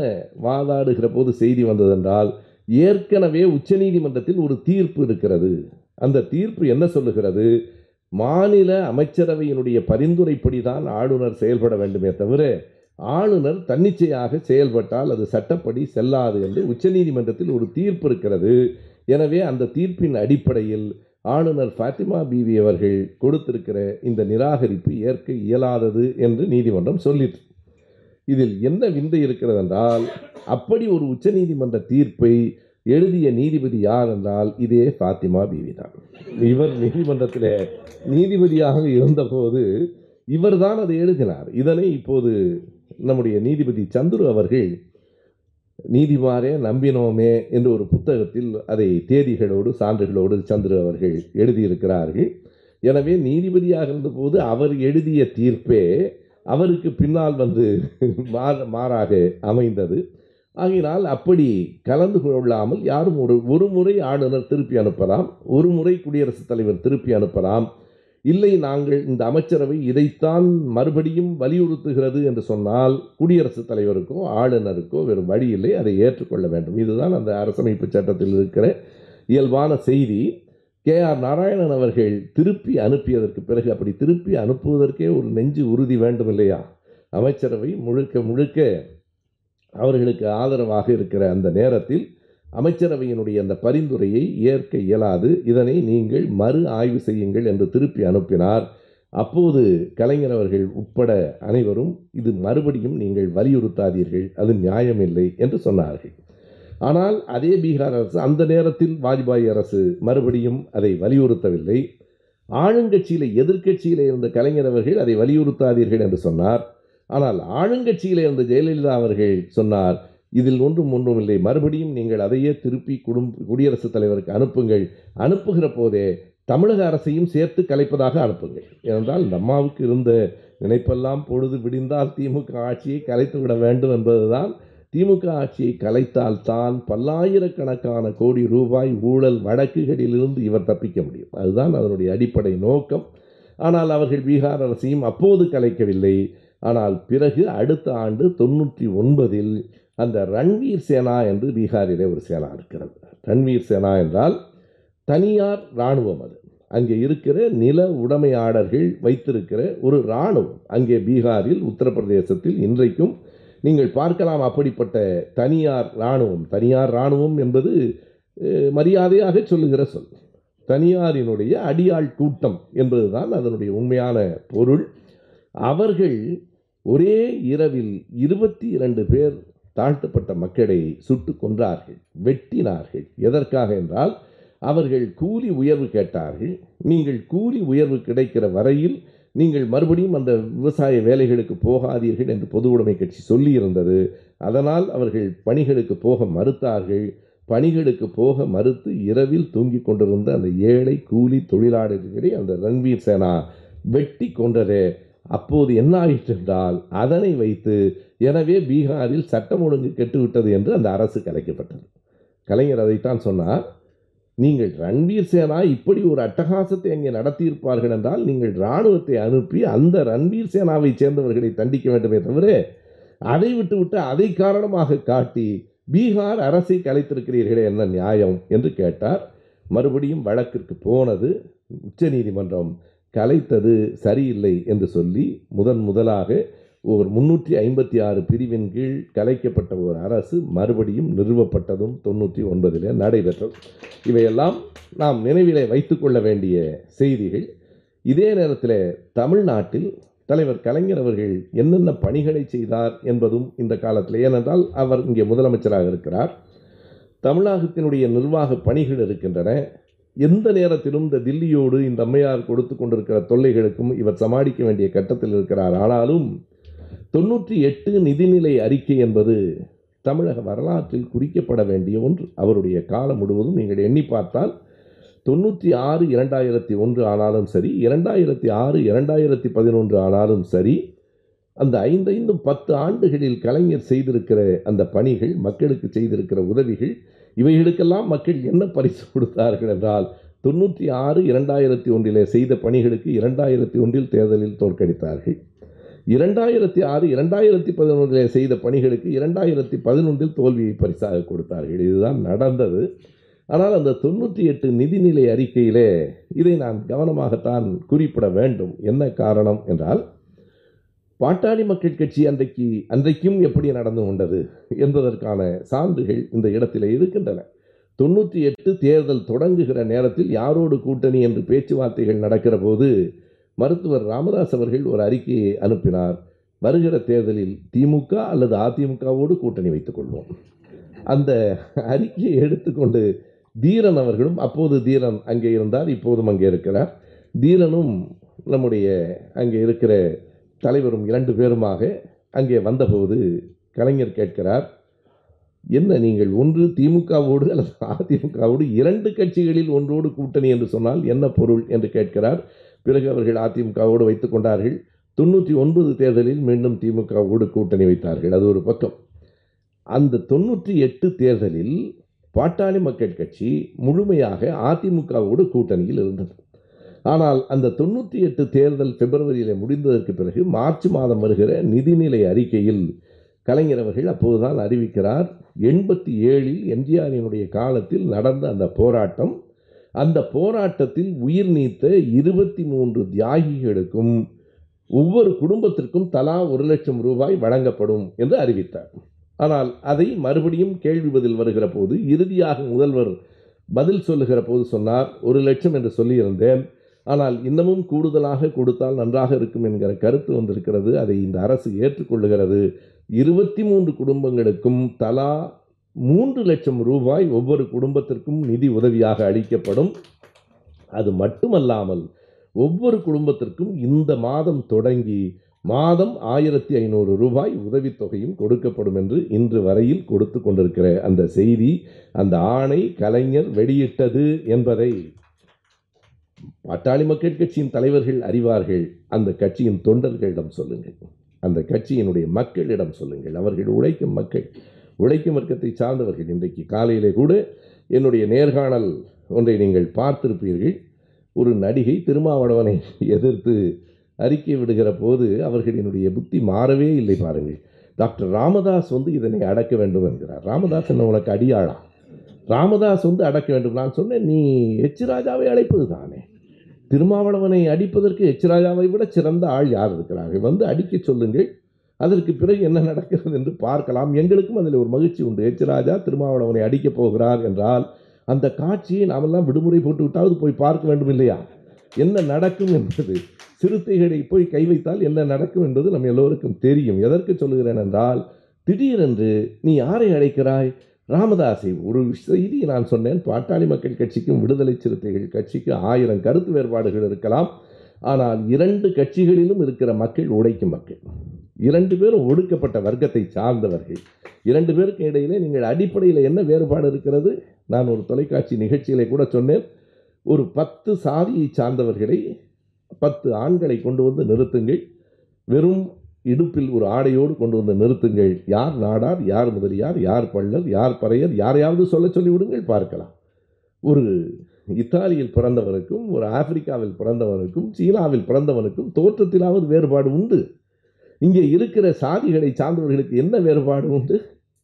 வாதாடுகிற போது செய்தி வந்ததென்றால் ஏற்கனவே உச்சநீதிமன்றத்தில் ஒரு தீர்ப்பு இருக்கிறது. அந்த தீர்ப்பு என்ன சொல்லுகிறது? மாநில அமைச்சரவையினுடைய பரிந்துரைப்படி தான் ஆளுநர் செயல்பட வேண்டுமே தவிர ஆளுநர் தன்னிச்சையாக செயல்பட்டால் அது சட்டப்படி செல்லாது என்று உச்சநீதிமன்றத்தில் ஒரு தீர்ப்பு இருக்கிறது. எனவே அந்த தீர்ப்பின் அடிப்படையில் ஆளுநர் ஃபாத்திமா பிவி அவர்கள் கொடுத்திருக்கிற இந்த நிராகரிப்பு ஏற்க இயலாதது என்று நீதிமன்றம் சொல்லிற்று. இதில் என்ன விந்தை இருக்கிறது என்றால் அப்படி ஒரு உச்சநீதிமன்ற தீர்ப்பை எழுதிய நீதிபதி யார் என்றால் இதே ஃபாத்திமா பீவி தான் இவர் நீதிமன்றத்தில் நீதிபதியாக இருந்தபோது இவர்தான் அதை எழுதினார். இதனை இப்போது நம்முடைய நீதிபதி சந்துரு அவர்கள் நீதிமாரே நம்பினோமே என்று ஒரு புத்தகத்தில் அதை தேதிகளோடு சான்றுகளோடு சந்துரு அவர்கள் எழுதியிருக்கிறார்கள். எனவே நீதிபதியாக இருந்தபோது அவர் எழுதிய தீர்ப்பே அவருக்கு பின்னால் வந்து மாற- மாறாக அமைந்தது. ஆகினால் அப்படி கலந்து கொள்ளாமல் யாரும் ஒரு ஒரு முறை ஆளுநர் திருப்பி அனுப்பலாம். ஒரு முறை குடியரசுத் தலைவர் திருப்பி அனுப்பலாம். இல்லை நாங்கள் இந்த அமைச்சரவை இதைத்தான் மறுபடியும் வலியுறுத்துகிறது என்று சொன்னால் குடியரசுத் தலைவருக்கோ ஆளுநருக்கோ வேறு வழி இல்லை. அதை ஏற்றுக்கொள்ள வேண்டும். இதுதான் அந்த அரசமைப்பு சட்டத்தில் இருக்கிற இயல்பான செய்தி. கே ஆர் நாராயணன் அவர்கள் திருப்பி அனுப்பியதற்கு பிறகு அப்படி திருப்பி அனுப்புவதற்கே ஒரு நெஞ்சு உறுதி வேண்டும் இல்லையா அமைச்சரவை முழுக்க முழுக்க அவர்களுக்கு ஆதரவாக இருக்கிற அந்த நேரத்தில் அமைச்சரவையினுடைய அந்த பரிந்துரையை ஏற்க இயலாது. இதனை நீங்கள் மறு ஆய்வு செய்யுங்கள் என்று திருப்பி அனுப்பினார். அப்போது கலைஞர் அவர்கள் உட்பட அனைவரும் இது மறுபடியும் நீங்கள் வலியுறுத்தாதீர்கள். அது நியாயமில்லை என்று சொன்னார்கள். ஆனால் அதே பீகார் அரசு அந்த நேரத்தில் வாஜ்பாய் அரசு மறுபடியும் அதை வலியுறுத்தவில்லை. ஆளுங்கட்சியில் எதிர்க்கட்சியில் இருந்த கலைஞர் அவர்கள் அதை வலியுறுத்தாதீர்கள் என்று சொன்னார். ஆனால் ஆளுங்கட்சியில் இருந்த ஜெயலலிதா அவர்கள் சொன்னார் இதில் ஒன்றும் ஒன்றும் இல்லை மறுபடியும் நீங்கள் அதையே திருப்பி குடும் குடியரசுத் தலைவருக்கு அனுப்புங்கள். அனுப்புகிற போதே தமிழக அரசையும் சேர்த்து கலைப்பதாக அனுப்புங்கள். ஏனென்றால் இந்த அம்மாவுக்கு இருந்த நினைப்பெல்லாம் பொழுது விடிந்தால் திமுக ஆட்சியை கலைத்து விட வேண்டும் என்பதுதான் திமுக ஆட்சியை கலைத்தால் தான் பல்லாயிரக்கணக்கான கோடி ரூபாய் ஊழல் வழக்குகளிலிருந்து இவர் தப்பிக்க முடியும். அதுதான் அதனுடைய அடிப்படை நோக்கம். ஆனால் அவர்கள் பீகார் அரசையும் அப்போது கலைக்கவில்லை. ஆனால் பிறகு அடுத்த ஆண்டு தொண்ணூற்றி ஒன்பதில் அந்த ரன்வீர் சேனா என்று பீகாரிலே ஒரு சேனா இருக்கிறது. ரன்வீர் சேனா என்றால் தனியார் இராணுவம் அது. அங்கே இருக்கிற நில உடைமையாளர்கள் வைத்திருக்கிற ஒரு இராணுவம். அங்கே பீகாரில் உத்தரப்பிரதேசத்தில் இன்றைக்கும் நீங்கள் பார்க்கலாம் அப்படிப்பட்ட தனியார் இராணுவம். தனியார் இராணுவம் என்பது மரியாதையாக சொல்லுகிற சொல். தனியாரினுடைய அடியாள் கூட்டம் என்பதுதான் அதனுடைய உண்மையான பொருள். அவர்கள் ஒரே இரவில் இருபத்தி இரண்டு பேர் தாழ்த்தப்பட்ட மக்களை சுட்டு கொன்றார்கள் வெட்டினார்கள். எதற்காக என்றால் அவர்கள் கூலி உயர்வு கேட்டார்கள். நீங்கள் கூலி உயர்வு கிடைக்கிற வரையில் நீங்கள் மறுபடியும் அந்த விவசாய வேலைகளுக்கு போகாதீர்கள் என்று பொது உடைமை கட்சி சொல்லியிருந்தது. அதனால் அவர்கள் பணிகளுக்கு போக மறுத்தார்கள். பணிகளுக்கு போக மறுத்து இரவில் தூங்கிக் கொண்டிருந்த அந்த ஏழை கூலி தொழிலாளர்களை அந்த ரன்வீர் சேனா வெட்டி கொன்றதே. அப்போது என்ன ஆயிற்று என்றால் அதனை வைத்து எனவே பீகாரில் சட்டம் ஒழுங்கு கெட்டுவிட்டது என்று அந்த அரசு கலைக்கப்பட்டது. கலைஞர் அதைத்தான் சொன்னார். நீங்கள் ரன்வீர் சேனா இப்படி ஒரு அட்டகாசத்தை அங்கே நடத்தியிருப்பார்கள் என்றால் நீங்கள் இராணுவத்தை அனுப்பி அந்த ரன்வீர் சேனாவை சேர்ந்தவர்களை தண்டிக்க வேண்டுமே தவிர அதை விட்டுவிட்டு அதை காரணமாக காட்டி பீகார் அரசை கலைத்திருக்கிறீர்களே என்ன நியாயம் என்று கேட்டார். மறுபடியும் வழக்கிற்கு போனது உச்சநீதிமன்றம் கலைத்தது சரியில்லை என்று சொல்லி முதன் முதலாக ஒரு முன்னூற்றி ஐம்பத்தி ஆறு பிரிவின் கீழ் கலைக்கப்பட்ட ஒரு அரசு மறுபடியும் நிறுவப்பட்டதும் தொண்ணூற்றி ஒன்பதில் நடைபெற்றது. இவையெல்லாம் நாம் நினைவிலே வைத்துக்கொள்ள வேண்டிய செய்திகள். இதே நேரத்தில் தமிழ்நாட்டில் தலைவர் கலைஞர் அவர்கள் என்னென்ன பணிகளை செய்தார் என்பதும் இந்த காலத்தில். ஏனென்றால் அவர் இங்கே முதலமைச்சராக இருக்கிறார். தமிழகத்தினுடைய நிர்வாக பணிகள் இருக்கின்றன. எந்த நேரத்திலும் இந்த தில்லியோடு இந்த அம்மையார் கொடுத்து கொண்டிருக்கிற தொல்லைகளுக்கும் இவர் சமாளிக்க வேண்டிய கட்டத்தில் இருக்கிறார். ஆனாலும் தொண்ணூற்றி எட்டு நிதிநிலை அறிக்கை என்பது தமிழக வரலாற்றில் குறிக்கப்பட வேண்டிய ஒன்று. அவருடைய காலம் முழுவதும் நீங்கள் எண்ணி பார்த்தால் தொண்ணூற்றி ஆறு இரண்டாயிரத்தி ஒன்று ஆனாலும் சரி இரண்டாயிரத்தி ஆறு இரண்டாயிரத்தி பதினொன்று ஆனாலும் சரி அந்த ஐந்தைந்தும் பத்து ஆண்டுகளில் கலைஞர் செய்திருக்கிற அந்த பணிகள் மக்களுக்கு செய்திருக்கிற உதவிகள் இவைகளுக்கெல்லாம் மக்கள் என்ன பரிசு கொடுத்தார்கள் என்றால் தொண்ணூற்றி ஆறு இரண்டாயிரத்தி ஒன்றிலே செய்த பணிகளுக்கு இரண்டாயிரத்தி ஒன்றில் தேர்தலில் தோற்கடித்தார்கள். இரண்டாயிரத்தி ஆறு இரண்டாயிரத்தி பதினொன்றில் செய்த பணிகளுக்கு இரண்டாயிரத்தி பதினொன்றில் தோல்வியை பரிசாக கொடுத்தார்கள். இதுதான் நடந்தது. ஆனால் அந்த தொண்ணூற்றி எட்டு நிதிநிலை அறிக்கையிலே இதை நான் கவனமாகத்தான் குறிப்பிட வேண்டும். என்ன காரணம் என்றால் பாட்டாளி மக்கள் கட்சி அன்றைக்கு அன்றைக்கும் எப்படி நடந்து கொண்டது என்பதற்கான சான்றுகள் இந்த இடத்திலே இருக்கின்றன. தொண்ணூற்றி எட்டு தேர்தல் தொடங்குகிற நேரத்தில் யாரோடு கூட்டணி என்று பேச்சுவார்த்தைகள் நடக்கிற போது மருத்துவர் ராமதாஸ் அவர்கள் ஒரு அறிக்கையை அனுப்பினார். வருகிற தேர்தலில் திமுக அல்லது அதிமுகவோடு கூட்டணி வைத்துக் கொள்வோம். அந்த அறிக்கையை எடுத்துக்கொண்டு தீரன் அவர்களும் அப்போது தீரன் அங்கே இருந்தார் இப்போதும் அங்கே இருக்கிறார். தீரனும் நம்முடைய அங்கே இருக்கிற தலைவரும் இரண்டு பேருமாக அங்கே வந்தபோது கலைஞர் கேட்கிறார் என்ன நீங்கள் ஒன்று திமுகவோடு அல்லது அதிமுகவோடு இரண்டு கட்சிகளில் ஒன்றோடு கூட்டணி? என்று சொன்னால் என்ன பொருள்? என்று கேட்கிறார். பிறகு அவர்கள் அதிமுகவோடு வைத்துக் கொண்டார்கள். தொண்ணூற்றி ஒன்பது தேர்தலில் மீண்டும் திமுகவோடு கூட்டணி வைத்தார்கள். அது ஒரு பக்கம். அந்த தொண்ணூற்றி எட்டு தேர்தலில் பாட்டாளி மக்கள் கட்சி முழுமையாக அதிமுகவோடு கூட்டணியில் இருந்தது. ஆனால் அந்த தொண்ணூற்றி எட்டு தேர்தல் பிப்ரவரியில் முடிந்ததற்கு பிறகு மார்ச் மாதம் வருகிற நிதிநிலை அறிக்கையில் கலைஞர் அவர்கள் அப்போதுதான் அறிவிக்கிறார் எண்பத்தி ஏழில் எம்ஜிஆரினுடைய காலத்தில் நடந்த அந்த போராட்டம் அந்த போராட்டத்தில் உயிர் நீத்த இருபத்தி மூன்று தியாகிகளுக்கும் ஒவ்வொரு குடும்பத்திற்கும் தலா ஒரு லட்சம் ரூபாய் வழங்கப்படும் என்று அறிவித்தார். ஆனால் அதை மறுபடியும் கேள்வி பதில் வருகிற போது இறுதியாக முதல்வர் பதில் சொல்லுகிற போது சொன்னார் ஒரு லட்சம் என்று சொல்லியிருந்தேன். ஆனால் இன்னமும் கூடுதலாக கொடுத்தால் நன்றாக இருக்கும் என்கிற கருத்து வந்திருக்கிறது. அதை இந்த அரசு ஏற்றுக்கொள்ளுகிறது. இருபத்தி மூன்று குடும்பங்களுக்கும் தலா மூன்று லட்சம் ரூபாய் ஒவ்வொரு குடும்பத்திற்கும் நிதி உதவியாக அளிக்கப்படும். அது மட்டுமல்லாமல் ஒவ்வொரு குடும்பத்திற்கும் இந்த மாதம் தொடங்கி மாதம் ஆயிரத்தி ஐநூறு ரூபாய் உதவித்தொகையும் கொடுக்கப்படும் என்று இன்று வரையில் கொடுத்து கொண்டிருக்கிற அந்த செய்தி அந்த ஆணை கலைஞர் வெளியிட்டது என்பதை பாட்டாளி மக்கள் கட்சியின் தலைவர்கள் அறிவார்கள். அந்த கட்சியின் தொண்டர்களிடம் சொல்லுங்கள். அந்த கட்சியினுடைய மக்களிடம் சொல்லுங்கள். அவர்கள் உழைக்கும் மக்கள். உழைக்கும் வர்க்கத்தை சார்ந்தவர்கள் இன்றைக்கு காலையிலே கூட என்னுடைய நேர்காணல் ஒன்றை நீங்கள் பார்த்திருப்பீர்கள். ஒரு நடிகை திருமாவளவனை எதிர்த்து அறிக்கை விடுகிற போது அவர்களினுடைய புத்தி மாறவே இல்லை பாருங்கள். டாக்டர் ராமதாஸ் வந்து இதனை அடக்க வேண்டும் என்கிறார். ராமதாஸ் என்ன உனக்கு அடியாளா? ராமதாஸ் வந்து அடக்க வேண்டும். நான் சொன்னேன் நீ எச் ராஜாவை அழைப்பது தானே? திருமாவளவனை அடிப்பதற்கு எச் ராஜாவை விட சிறந்த ஆள் யார் இருக்கிறார்கள்? வந்து அடிக்க சொல்லுங்கள். அதற்கு பிறகு என்ன நடக்கிறது என்று பார்க்கலாம். எங்களுக்கும் அதில் ஒரு மகிழ்ச்சி உண்டு. எச்சராஜா திருமாவளவனை அடிக்கப் போகிறார் என்றால் அந்த காட்சியை நாமெல்லாம் விடுமுறை போட்டு விட்டாவது போய் பார்க்க வேண்டும் இல்லையா? என்ன நடக்கும் என்பது சிறுத்தைகளை போய் கை வைத்தால் என்ன நடக்கும் என்பது நம் எல்லோருக்கும் தெரியும். எதற்கு சொல்லுகிறேன் என்றால் திடீரென்று நீ யாரை அழைக்கிறாய்? ராமதாஸை ஒரு செய்தி நான் சொன்னேன். பாட்டாளி மக்கள் கட்சிக்கும் விடுதலை சிறுத்தைகள் கட்சிக்கும் ஆயிரம் கருத்து வேறுபாடுகள் இருக்கலாம். ஆனால் இரண்டு கட்சிகளிலும் இருக்கிற மக்கள் உழைக்கும் மக்கள். இரண்டு பேரும் ஒடுக்கப்பட்ட வர்க்கத்தை சார்ந்தவர்கள். இரண்டு பேருக்கு இடையிலே நீங்கள் அடிப்படையில் என்ன வேறுபாடு இருக்கிறது? நான் ஒரு தொலைக்காட்சி நிகழ்ச்சியிலே கூட சொன்னேன். ஒரு பத்து சாதியை சார்ந்தவர்களை பத்து ஆண்களை கொண்டு வந்து நிறுத்துங்கள். வெறும் இடுப்பில் ஒரு ஆடையோடு கொண்டு வந்து நிறுத்துங்கள். யார் நாடார் யார் முதலியார் யார் பள்ளர் யார் பறையர் யாரையாவது சொல்ல சொல்லி விடுங்கள் பார்க்கலாம். ஒரு இத்தாலியில் பிறந்தவனுக்கும் ஒரு ஆப்பிரிக்காவில் பிறந்தவனுக்கும் சீனாவில் பிறந்தவனுக்கும் தோற்றத்திலாவது வேறுபாடு உண்டு. இங்கே இருக்கிற சாதிகளை சார்ந்தவர்களுக்கு என்ன வேறுபாடு உண்டு?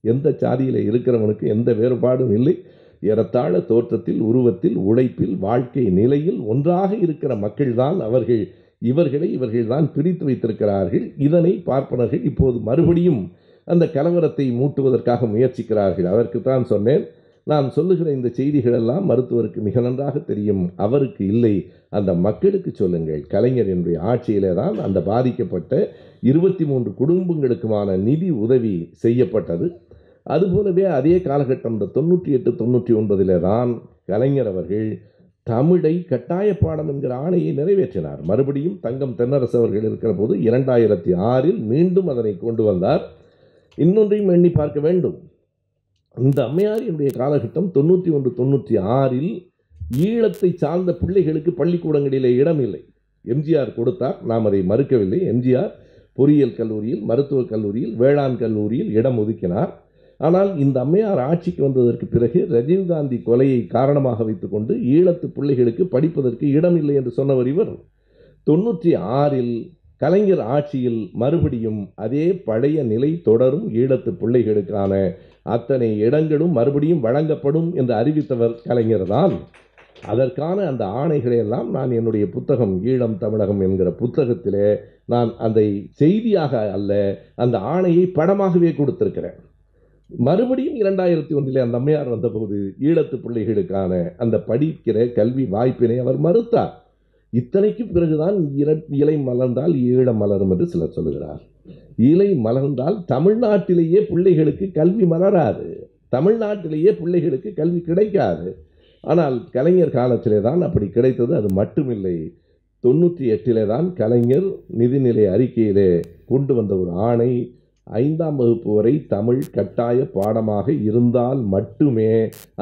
எந்த சாதியில் இருக்கிறவனுக்கு எந்த வேறுபாடும் இல்லை. ஏறத்தாழ தோற்றத்தில் உருவத்தில் உழைப்பில் வாழ்க்கை நிலையில் ஒன்றாக இருக்கிற மக்கள்தான் அவர்கள். இவர்களை இவர்கள்தான் பிரித்து வைத்திருக்கிறார்கள். இதனை பார்ப்பனர்கள் இப்போது மறுபடியும் அந்த கலவரத்தை மூட்டுவதற்காக முயற்சிக்கிறார்கள். அதற்கு தான் சொன்னேன் நான் சொல்லுகிற இந்த செய்திகள் எல்லாம் மருத்துவருக்கு மிக நன்றாக தெரியும். அவருக்கு இல்லை. அந்த மக்களுக்கு சொல்லுங்கள். கலைஞர் என்னுடைய ஆட்சியிலே தான் அந்த பாதிக்கப்பட்ட இருபத்தி மூன்று குடும்பங்களுக்குமான நிதி உதவி செய்யப்பட்டது. அதுபோலவே அதே காலகட்டம் இந்த தொண்ணூற்றி எட்டு தொண்ணூற்றி ஒன்பதிலே தான் கலைஞர் அவர்கள் தமிழை கட்டாய பாடம் என்கிற ஆணையை நிறைவேற்றினார். மறுபடியும் தங்கம் தென்னரசு அவர்கள் இருக்கிற போது இரண்டாயிரத்தி ஆறில் மீண்டும் அதனை கொண்டு வந்தார். இன்னொன்றையும் எண்ணி பார்க்க வேண்டும். இந்த அம்மையாரியினுடைய காலகட்டம் தொண்ணூற்றி ஒன்று தொண்ணூற்றி ஆறில் ஈழத்தை சார்ந்த பிள்ளைகளுக்கு பள்ளிக்கூடங்களிலே இடம் இல்லை எம்ஜிஆர் கொடுத்தார் நாம் அதை மறுக்கவில்லை. எம்ஜிஆர் பொறியியல் கல்லூரியில் மருத்துவக் கல்லூரியில் வேளாண் கல்லூரியில் இடம் ஒதுக்கினார். ஆனால் இந்த அம்மையார் ஆட்சிக்கு வந்ததற்கு பிறகு ரஜீவ்காந்தி கொலையை காரணமாக வைத்துக்கொண்டு ஈழத்து பிள்ளைகளுக்கு படிப்பதற்கு இடம் இல்லை என்று சொன்னவர் இவர். தொண்ணூற்றி ஆறில் கலைஞர் ஆட்சியில் மறுபடியும் அதே பழைய நிலை தொடரும் ஈழத்து பிள்ளைகளுக்கான அத்தனை இடங்களும் மறுபடியும் வழங்கப்படும் என்று அறிவித்தவர் கலைஞர் தான். அதற்கான அந்த ஆணைகளை எல்லாம் நான் என்னுடைய புத்தகம் ஈழம் தமிழகம் என்கிற புத்தகத்திலே நான் அதை செய்தியாக அல்ல அந்த ஆணையை படமாகவே கொடுத்திருக்கிறேன். மறுபடியும் இரண்டாயிரத்தி ஒன்றிலே அந்த அம்மையார் வந்தபோது ஈழத்து பிள்ளைகளுக்கான அந்த படிக்கிற கல்வி வாய்ப்பினை அவர் மறுத்தார். இத்தனைக்கும் பிறகுதான் இலை மலர்ந்தால் ஈழம் மலரும் என்று சிலர் சொல்லுகிறார். இலை மலர்ந்தால் தமிழ்நாட்டிலேயே பிள்ளைகளுக்கு கல்வி மலராது. தமிழ்நாட்டிலேயே பிள்ளைகளுக்கு கல்வி கிடைக்காது. ஆனால் கலைஞர் காலத்திலே தான் அப்படி கிடைத்தது. அது மட்டுமில்லை. தொண்ணூற்றி எட்டிலே தான் கலைஞர் நிதிநிலை அறிக்கையிலே கொண்டு வந்த ஒரு ஆணை ஐந்தாம் வகுப்பு வரை தமிழ் கட்டாய பாடமாக இருந்தால் மட்டுமே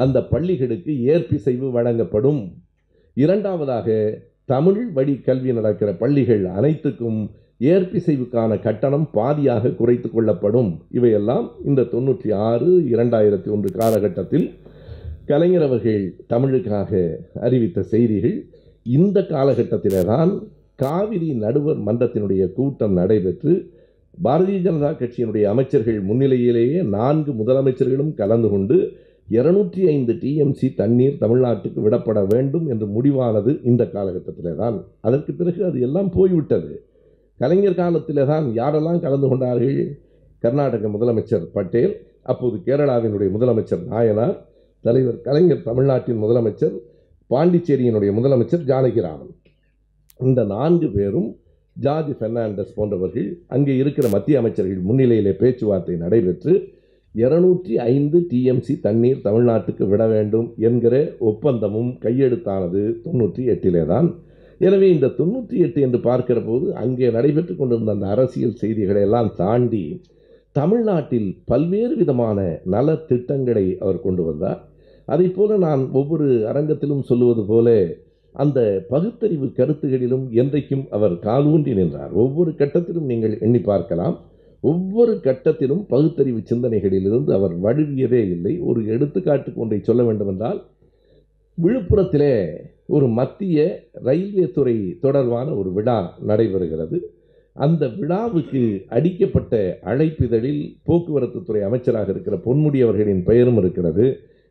அந்த பள்ளிகளுக்கு ஏற்பிசைவு வழங்கப்படும். இரண்டாவதாக தமிழ் வழி கல்வி நடக்கிற பள்ளிகள் அனைத்துக்கும் ஏற்பிசைவுக்கான கட்டணம் பாதியாக குறைத்து கொள்ளப்படும். இவையெல்லாம் இந்த தொண்ணூற்றி ஆறு இரண்டாயிரத்தி ஒன்று காலகட்டத்தில் கலைஞர் அவர்கள் தமிழுக்காக அறிவித்த செய்திகள். இந்த காலகட்டத்திலே தான் காவிரி நடுவர் மன்றத்தினுடைய கூட்டம் நடைபெற்று பாரதிய ஜனதா கட்சியினுடைய அமைச்சர்கள் முன்னிலையிலேயே நான்கு முதலமைச்சர்களும் கலந்து கொண்டு இருநூற்றி ஐந்து டிஎம்சி தண்ணீர் தமிழ்நாட்டுக்கு விடப்பட வேண்டும் என்று முடிவானது இந்த காலகட்டத்திலே தான் அதற்கு பிறகு அது எல்லாம் போய்விட்டது. கலைஞர் காலத்திலே தான் யாரெல்லாம் கலந்து கொண்டார்கள்? கர்நாடக முதலமைச்சர் பட்டேல் அப்போது கேரளாவினுடைய முதலமைச்சர் நாயனார் தலைவர் கலைஞர் தமிழ்நாட்டின் முதலமைச்சர் பாண்டிச்சேரியினுடைய முதலமைச்சர் ஜானகிராமன் இந்த நான்கு பேரும் ஜார்ஜ் பெர்னாண்டஸ் போன்றவர்கள் அங்கே இருக்கிற மத்திய அமைச்சர்கள் முன்னிலையிலே பேச்சுவார்த்தை நடைபெற்று இருநூற்றி ஐந்து டிஎம்சி தண்ணீர் தமிழ்நாட்டுக்கு விட வேண்டும் என்கிற ஒப்பந்தமும் கையெழுத்தானது தொண்ணூற்றி எட்டிலே தான் எனவே இந்த தொண்ணூற்றி எட்டு என்று பார்க்கிற போது அங்கே நடைபெற்று கொண்டிருந்த அந்த அரசியல் செய்திகளை எல்லாம் தாண்டி தமிழ்நாட்டில் பல்வேறு விதமான நல திட்டங்களை அவர் கொண்டு வந்தார். அதை போல நான் ஒவ்வொரு அரங்கத்திலும் சொல்லுவது போல அந்த பகுத்தறிவு கருத்துகளிலும் என்றைக்கும் அவர் காலூன்றி நின்றார். ஒவ்வொரு கட்டத்திலும் நீங்கள் எண்ணி பார்க்கலாம். ஒவ்வொரு கட்டத்திலும் பகுத்தறிவு சிந்தனைகளிலிருந்து அவர் வழுவியதே இல்லை. ஒரு எடுத்துக்காட்டுக்கு ஒன்றை சொல்ல வேண்டுமென்றால் விழுப்புரத்திலே ஒரு மத்திய ரயில்வே துறை தொடர்பான ஒரு விழா நடைபெறுகிறது. அந்த விழாவுக்கு அடிக்கப்பட்ட அழைப்பிதழில் போக்குவரத்து துறை அமைச்சராக இருக்கிற பொன்முடி அவர்களின் பெயரும் இருக்கிறது.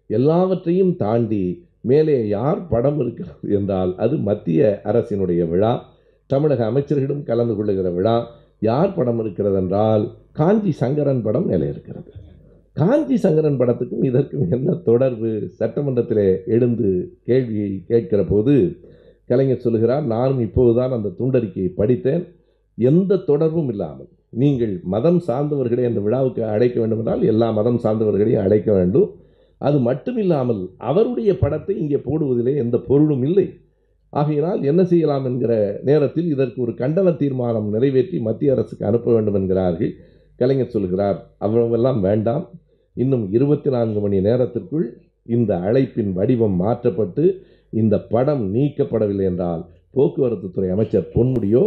எல்லாவற்றையும் தாண்டி மேலே யார் படம் இருக்கிறது என்றால் அது மத்திய அரசினுடைய விழா தமிழக அமைச்சர்களும் கலந்து கொள்ளுகிற விழா யார் படம் இருக்கிறது என்றால் காஞ்சி சங்கரன் படம் மேலே இருக்கிறது. காஞ்சி சங்கரன் படத்துக்கும் இதற்கும் என்ன தொடர்பு? சட்டமன்றத்திலே எழுந்து கேள்வியை கேட்கிற போது கலைஞர் சொல்லுகிறார் நானும் இப்போதுதான் அந்த துண்டறிக்கையை படித்தேன். எந்த தொடர்பும் இல்லாமல் நீங்கள் மதம் சார்ந்தவர்களை அந்த விழாவுக்கு அழைக்க வேண்டும் என்றால் எல்லா மதம் சார்ந்தவர்களையும் அழைக்க வேண்டும். அது மட்டும் இல்லாமல் அவருடைய படத்தை இங்கே போடுவதிலே எந்த பொருளும் இல்லை. ஆகையினால் என்ன செய்யலாம் என்கிற நேரத்தில் இதற்கு ஒரு கண்டன தீர்மானம் நிறைவேற்றி மத்திய அரசுக்கு அனுப்ப வேண்டும் என்கிறார்கள். கலைஞர் சொல்கிறார் அவ்வளவெல்லாம் வேண்டாம். இன்னும் இருபத்தி நான்கு மணி நேரத்திற்குள் இந்த அழைப்பின் வடிவம் மாற்றப்பட்டு இந்த படம் நீக்கப்படவில்லை என்றால் போக்குவரத்து துறை அமைச்சர் பொன்முடியோ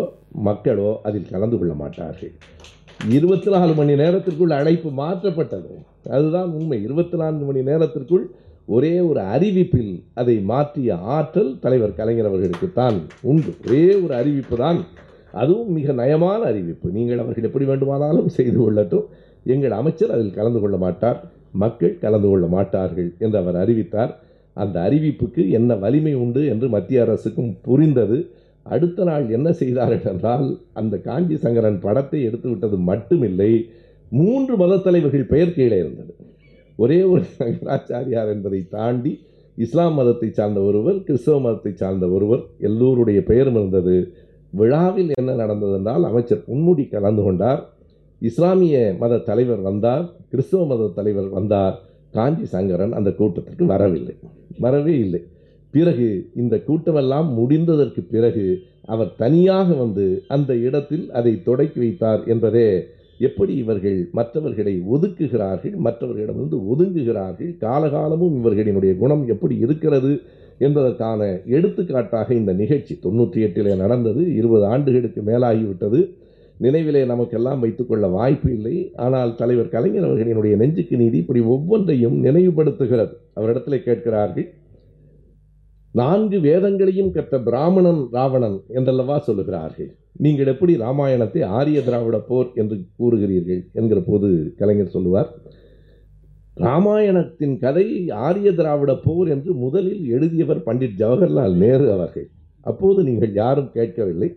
மக்களோ அதில் கலந்து கொள்ள மாட்டார்கள். இருபத்தி நாலு மணி நேரத்திற்குள் அழைப்பு மாற்றப்பட்டது. அதுதான் உண்மை. இருபத்தி நான்கு மணி நேரத்திற்குள் ஒரே ஒரு அறிவிப்பில் அதை மாற்றிய ஆற்றல் தலைவர் கலைஞர் அவர்களுக்குத்தான் உண்டு. ஒரே ஒரு அறிவிப்பு தான். அதுவும் மிக நயமான அறிவிப்பு. நீங்கள் அவர்கள் எப்படி வேண்டுமானாலும் செய்து கொள்ளட்டும். எங்கள் அமைச்சர் அதில் கலந்து கொள்ள மாட்டார். மக்கள் கலந்து கொள்ள மாட்டார்கள் என்று அவர் அறிவித்தார். அந்த அறிவிப்புக்கு என்ன வலிமை உண்டு என்று மத்திய அரசுக்கும் புரிந்தது. அடுத்த நாள் என்ன செய்தார்கள் என்றால் அந்த காஞ்சி சங்கரன் படத்தை எடுத்து விட்டது மட்டுமில்லை மூன்று மத தலைவர்கள் பெயர் கீழே இருந்தது. ஒரே ஒரு சங்கராச்சாரியார் என்பதை தாண்டி இஸ்லாம் மதத்தை சார்ந்த ஒருவர் கிறிஸ்தவ மதத்தை சார்ந்த ஒருவர் எல்லோருடைய பெயரும் இருந்தது. விழாவில் என்ன நடந்தது என்றால் அமைச்சர் பொன்முடி கலந்து கொண்டார். இஸ்லாமிய மத தலைவர் வந்தார் கிறிஸ்தவ மத தலைவர் வந்தார். காஞ்சி சங்கரன் அந்த கூட்டத்திற்கு வரவில்லை வரவே இல்லை. பிறகு இந்த கூட்டமெல்லாம் முடிந்ததற்கு பிறகு அவர் தனியாக வந்து அந்த இடத்தில் அதை தொடக்கி வைத்தார் என்பதே எப்படி இவர்கள் மற்றவர்களை ஒதுக்குகிறார்கள் மற்றவர்களிடமிருந்து ஒதுங்குகிறார்கள் காலகாலமும் இவர்களினுடைய குணம் எப்படி இருக்கிறது என்பதற்கான எடுத்துக்காட்டாக இந்த நிகழ்ச்சி தொண்ணூற்றி எட்டிலே நடந்தது. இருபது ஆண்டுகளுக்கு மேலாகிவிட்டது. நினைவிலே நமக்கெல்லாம் வைத்துக்கொள்ள வாய்ப்பு இல்லை. ஆனால் தலைவர் கலைஞர் அவர்களினுடைய நெஞ்சுக்கு நீதி இப்படி ஒவ்வொன்றையும் நினைவுபடுத்துகிறது. அவரிடத்தில் கேட்கிறார்கள் நான்கு வேதங்களையும் கற்ற பிராமணன் ராவணன் என்றல்லவா சொல்லுகிறார்கள். நீங்கள் எப்படி ராமாயணத்தை ஆரிய திராவிட போர் என்று கூறுகிறீர்கள் என்கிற போது கலைஞர் சொல்லுவார் ராமாயணத்தின் கதை ஆரிய திராவிட போர் என்று முதலில் எழுதியவர் பண்டிட் ஜவஹர்லால் நேரு அவர்கள். அப்போது நீங்கள் யாரும் கேட்கவில்லை.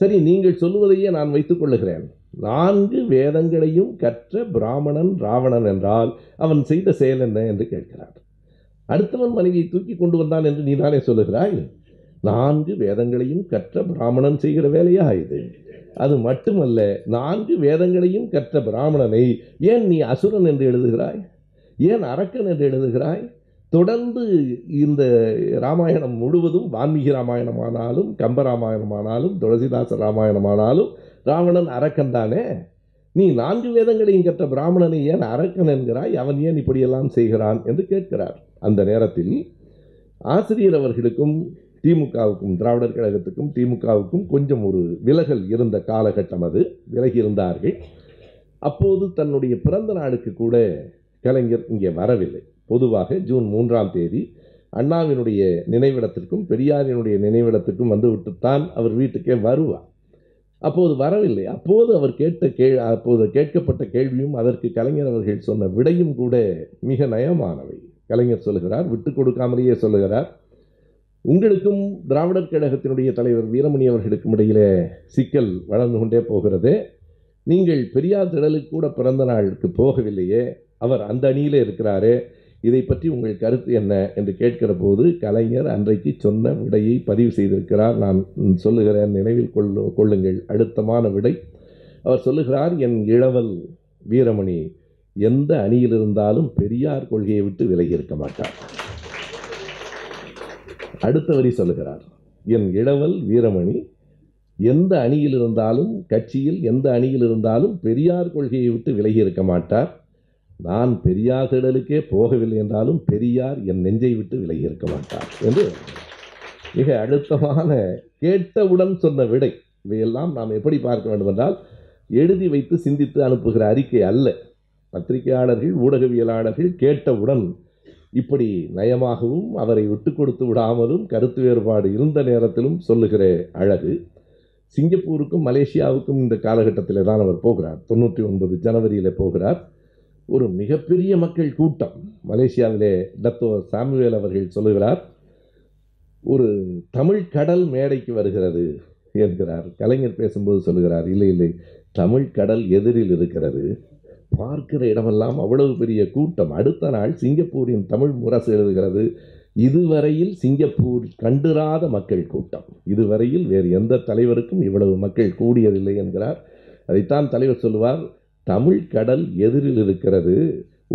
சரி நீங்கள் சொல்லுவதையே நான் வைத்துக் கொள்ளுகிறேன். நான்கு வேதங்களையும் கற்ற பிராமணன் ராவணன் என்றால் அவன் செய்த செயல் என்ன என்று கேட்கிறார். அடுத்தவன் மனைவியை தூக்கி கொண்டு வந்தான் என்று நீ தானே சொல்லுகிறாய்? நான்கு வேதங்களையும் கற்ற பிராமணன் செய்கிற வேலையா இது? அது மட்டுமல்ல நான்கு வேதங்களையும் கற்ற பிராமணனை ஏன் நீ அசுரன் என்று எழுதுகிறாய்? ஏன் அரக்கன் என்று எழுதுகிறாய்? தொடர்ந்து இந்த ராமாயணம் முழுவதும் வால்மீகி ராமாயணமானாலும் கம்ப ராமாயணமானாலும் துளசிதாச ராமாயணமானாலும் ராவணன் அரக்கன் தானே? நீ நான்கு வேதங்களையும் கற்ற பிராமணனை ஏன் அரக்கன் என்கிறாய்? அவன் ஏன் இப்படியெல்லாம் செய்கிறான்? என்று கேட்கிறார். அந்த நேரத்தில் ஆசிரியர் அவர்களுக்கும் திமுகவுக்கும் திராவிடர் கழகத்துக்கும் திமுகவுக்கும் கொஞ்சம் ஒரு விலகல் இருந்த காலகட்டம் அது. விலகி இருந்தார்கள். அப்போது தன்னுடைய பிறந்த நாளுக்கு கூட கலைஞர் இங்கே வரவில்லை. பொதுவாக ஜூன் மூன்றாம் தேதி அண்ணாவினுடைய நினைவிடத்திற்கும் பெரியாரினுடைய நினைவிடத்திற்கும் வந்துவிட்டுத்தான் அவர் வீட்டுக்கே வருவார். அப்போது வரவில்லை. அப்போது அவர் கேட்ட கேள் அப்போது கேட்கப்பட்ட கேள்வியும் அதற்கு கலைஞர் அவர்கள் சொன்ன விடையும் கூட மிக நயமானவை. கலைஞர் சொல்லுகிறார் விட்டு கொடுக்காமலேயே சொல்லுகிறார். உங்களுக்கும் திராவிடர் கழகத்தினுடைய தலைவர் வீரமணி அவர்களுக்கும் இடையிலே சிக்கல் வளர்ந்து கொண்டே போகிறது. நீங்கள் பெரியார் திடலுக்கு கூட பிறந்த நாளுக்கு போகவில்லையே அவர் அந்த அணியிலே இருக்கிறாரே இதை பற்றி உங்கள் கருத்து என்ன என்று கேட்கிற போது கலைஞர் அன்றைக்கு சொன்ன விடையை பதிவு செய்திருக்கிறார். நான் சொல்லுகிறேன் நினைவில் கொள்ளு கொள்ளுங்கள். அழுத்தமான விடை. அவர் சொல்லுகிறார் என் இளவல் வீரமணி எந்த அணியில் இருந்தாலும் பெரியார் கொள்கையை விட்டு விலகி இருக்க மாட்டார். அடுத்த வரி சொல்லுகிறார். என் இளவல் வீரமணி எந்த அணியில் இருந்தாலும் கட்சியில் எந்த அணியில் இருந்தாலும் பெரியார் கொள்கையை விட்டு விலகி இருக்க மாட்டார். நான் பெரியார் திடலுக்கே போகவில்லை என்றாலும் பெரியார் என் நெஞ்சை விட்டு விலகி இருக்க மாட்டார் என்று மிக அழுத்தமான கேட்டவுடன் சொன்ன விடை. இவையெல்லாம் நாம் எப்படி பார்க்க வேண்டும் என்றால் எழுதி வைத்து சிந்தித்து அனுப்புகிற அறிக்கை அல்ல. பத்திரிகையாளர்கள் ஊடகவியலாளர்கள் கேட்டவுடன் இப்படி நயமாகவும் அவரை விட்டு கொடுத்து விடாமலும் கருத்து வேறுபாடு இருந்த நேரத்திலும் சொல்லுகிற அழகு சிங்கப்பூருக்கும் மலேசியாவுக்கும் இந்த காலகட்டத்தில் தான் அவர் போகிறார். தொண்ணூற்றி ஒன்பது ஜனவரியில் போகிறார். ஒரு மிகப்பெரிய மக்கள் கூட்டம். மலேசியாவிலே டத்தோ சாமுவேல் அவர்கள் சொல்லுகிறார் ஒரு தமிழ் கடல் மேடைக்கு வருகிறது என்கிறார். கலைஞர் பேசும்போது சொல்லுகிறார் இல்லை இல்லை தமிழ் கடல் எதிரில் இருக்கிறது. பார்க்கிற இடமெல்லாம் அவ்வளவு பெரிய கூட்டம். அடுத்த நாள் சிங்கப்பூரின் தமிழ் முரசு எழுதுகிறது இதுவரையில் சிங்கப்பூர் கண்டிராத மக்கள் கூட்டம். இதுவரையில் வேறு எந்த தலைவருக்கும் இவ்வளவு மக்கள் கூடியதில்லை என்கிறார். அதைத்தான் தலைவர் சொல்லுவார் தமிழ் கடல் எதிரில் இருக்கிறது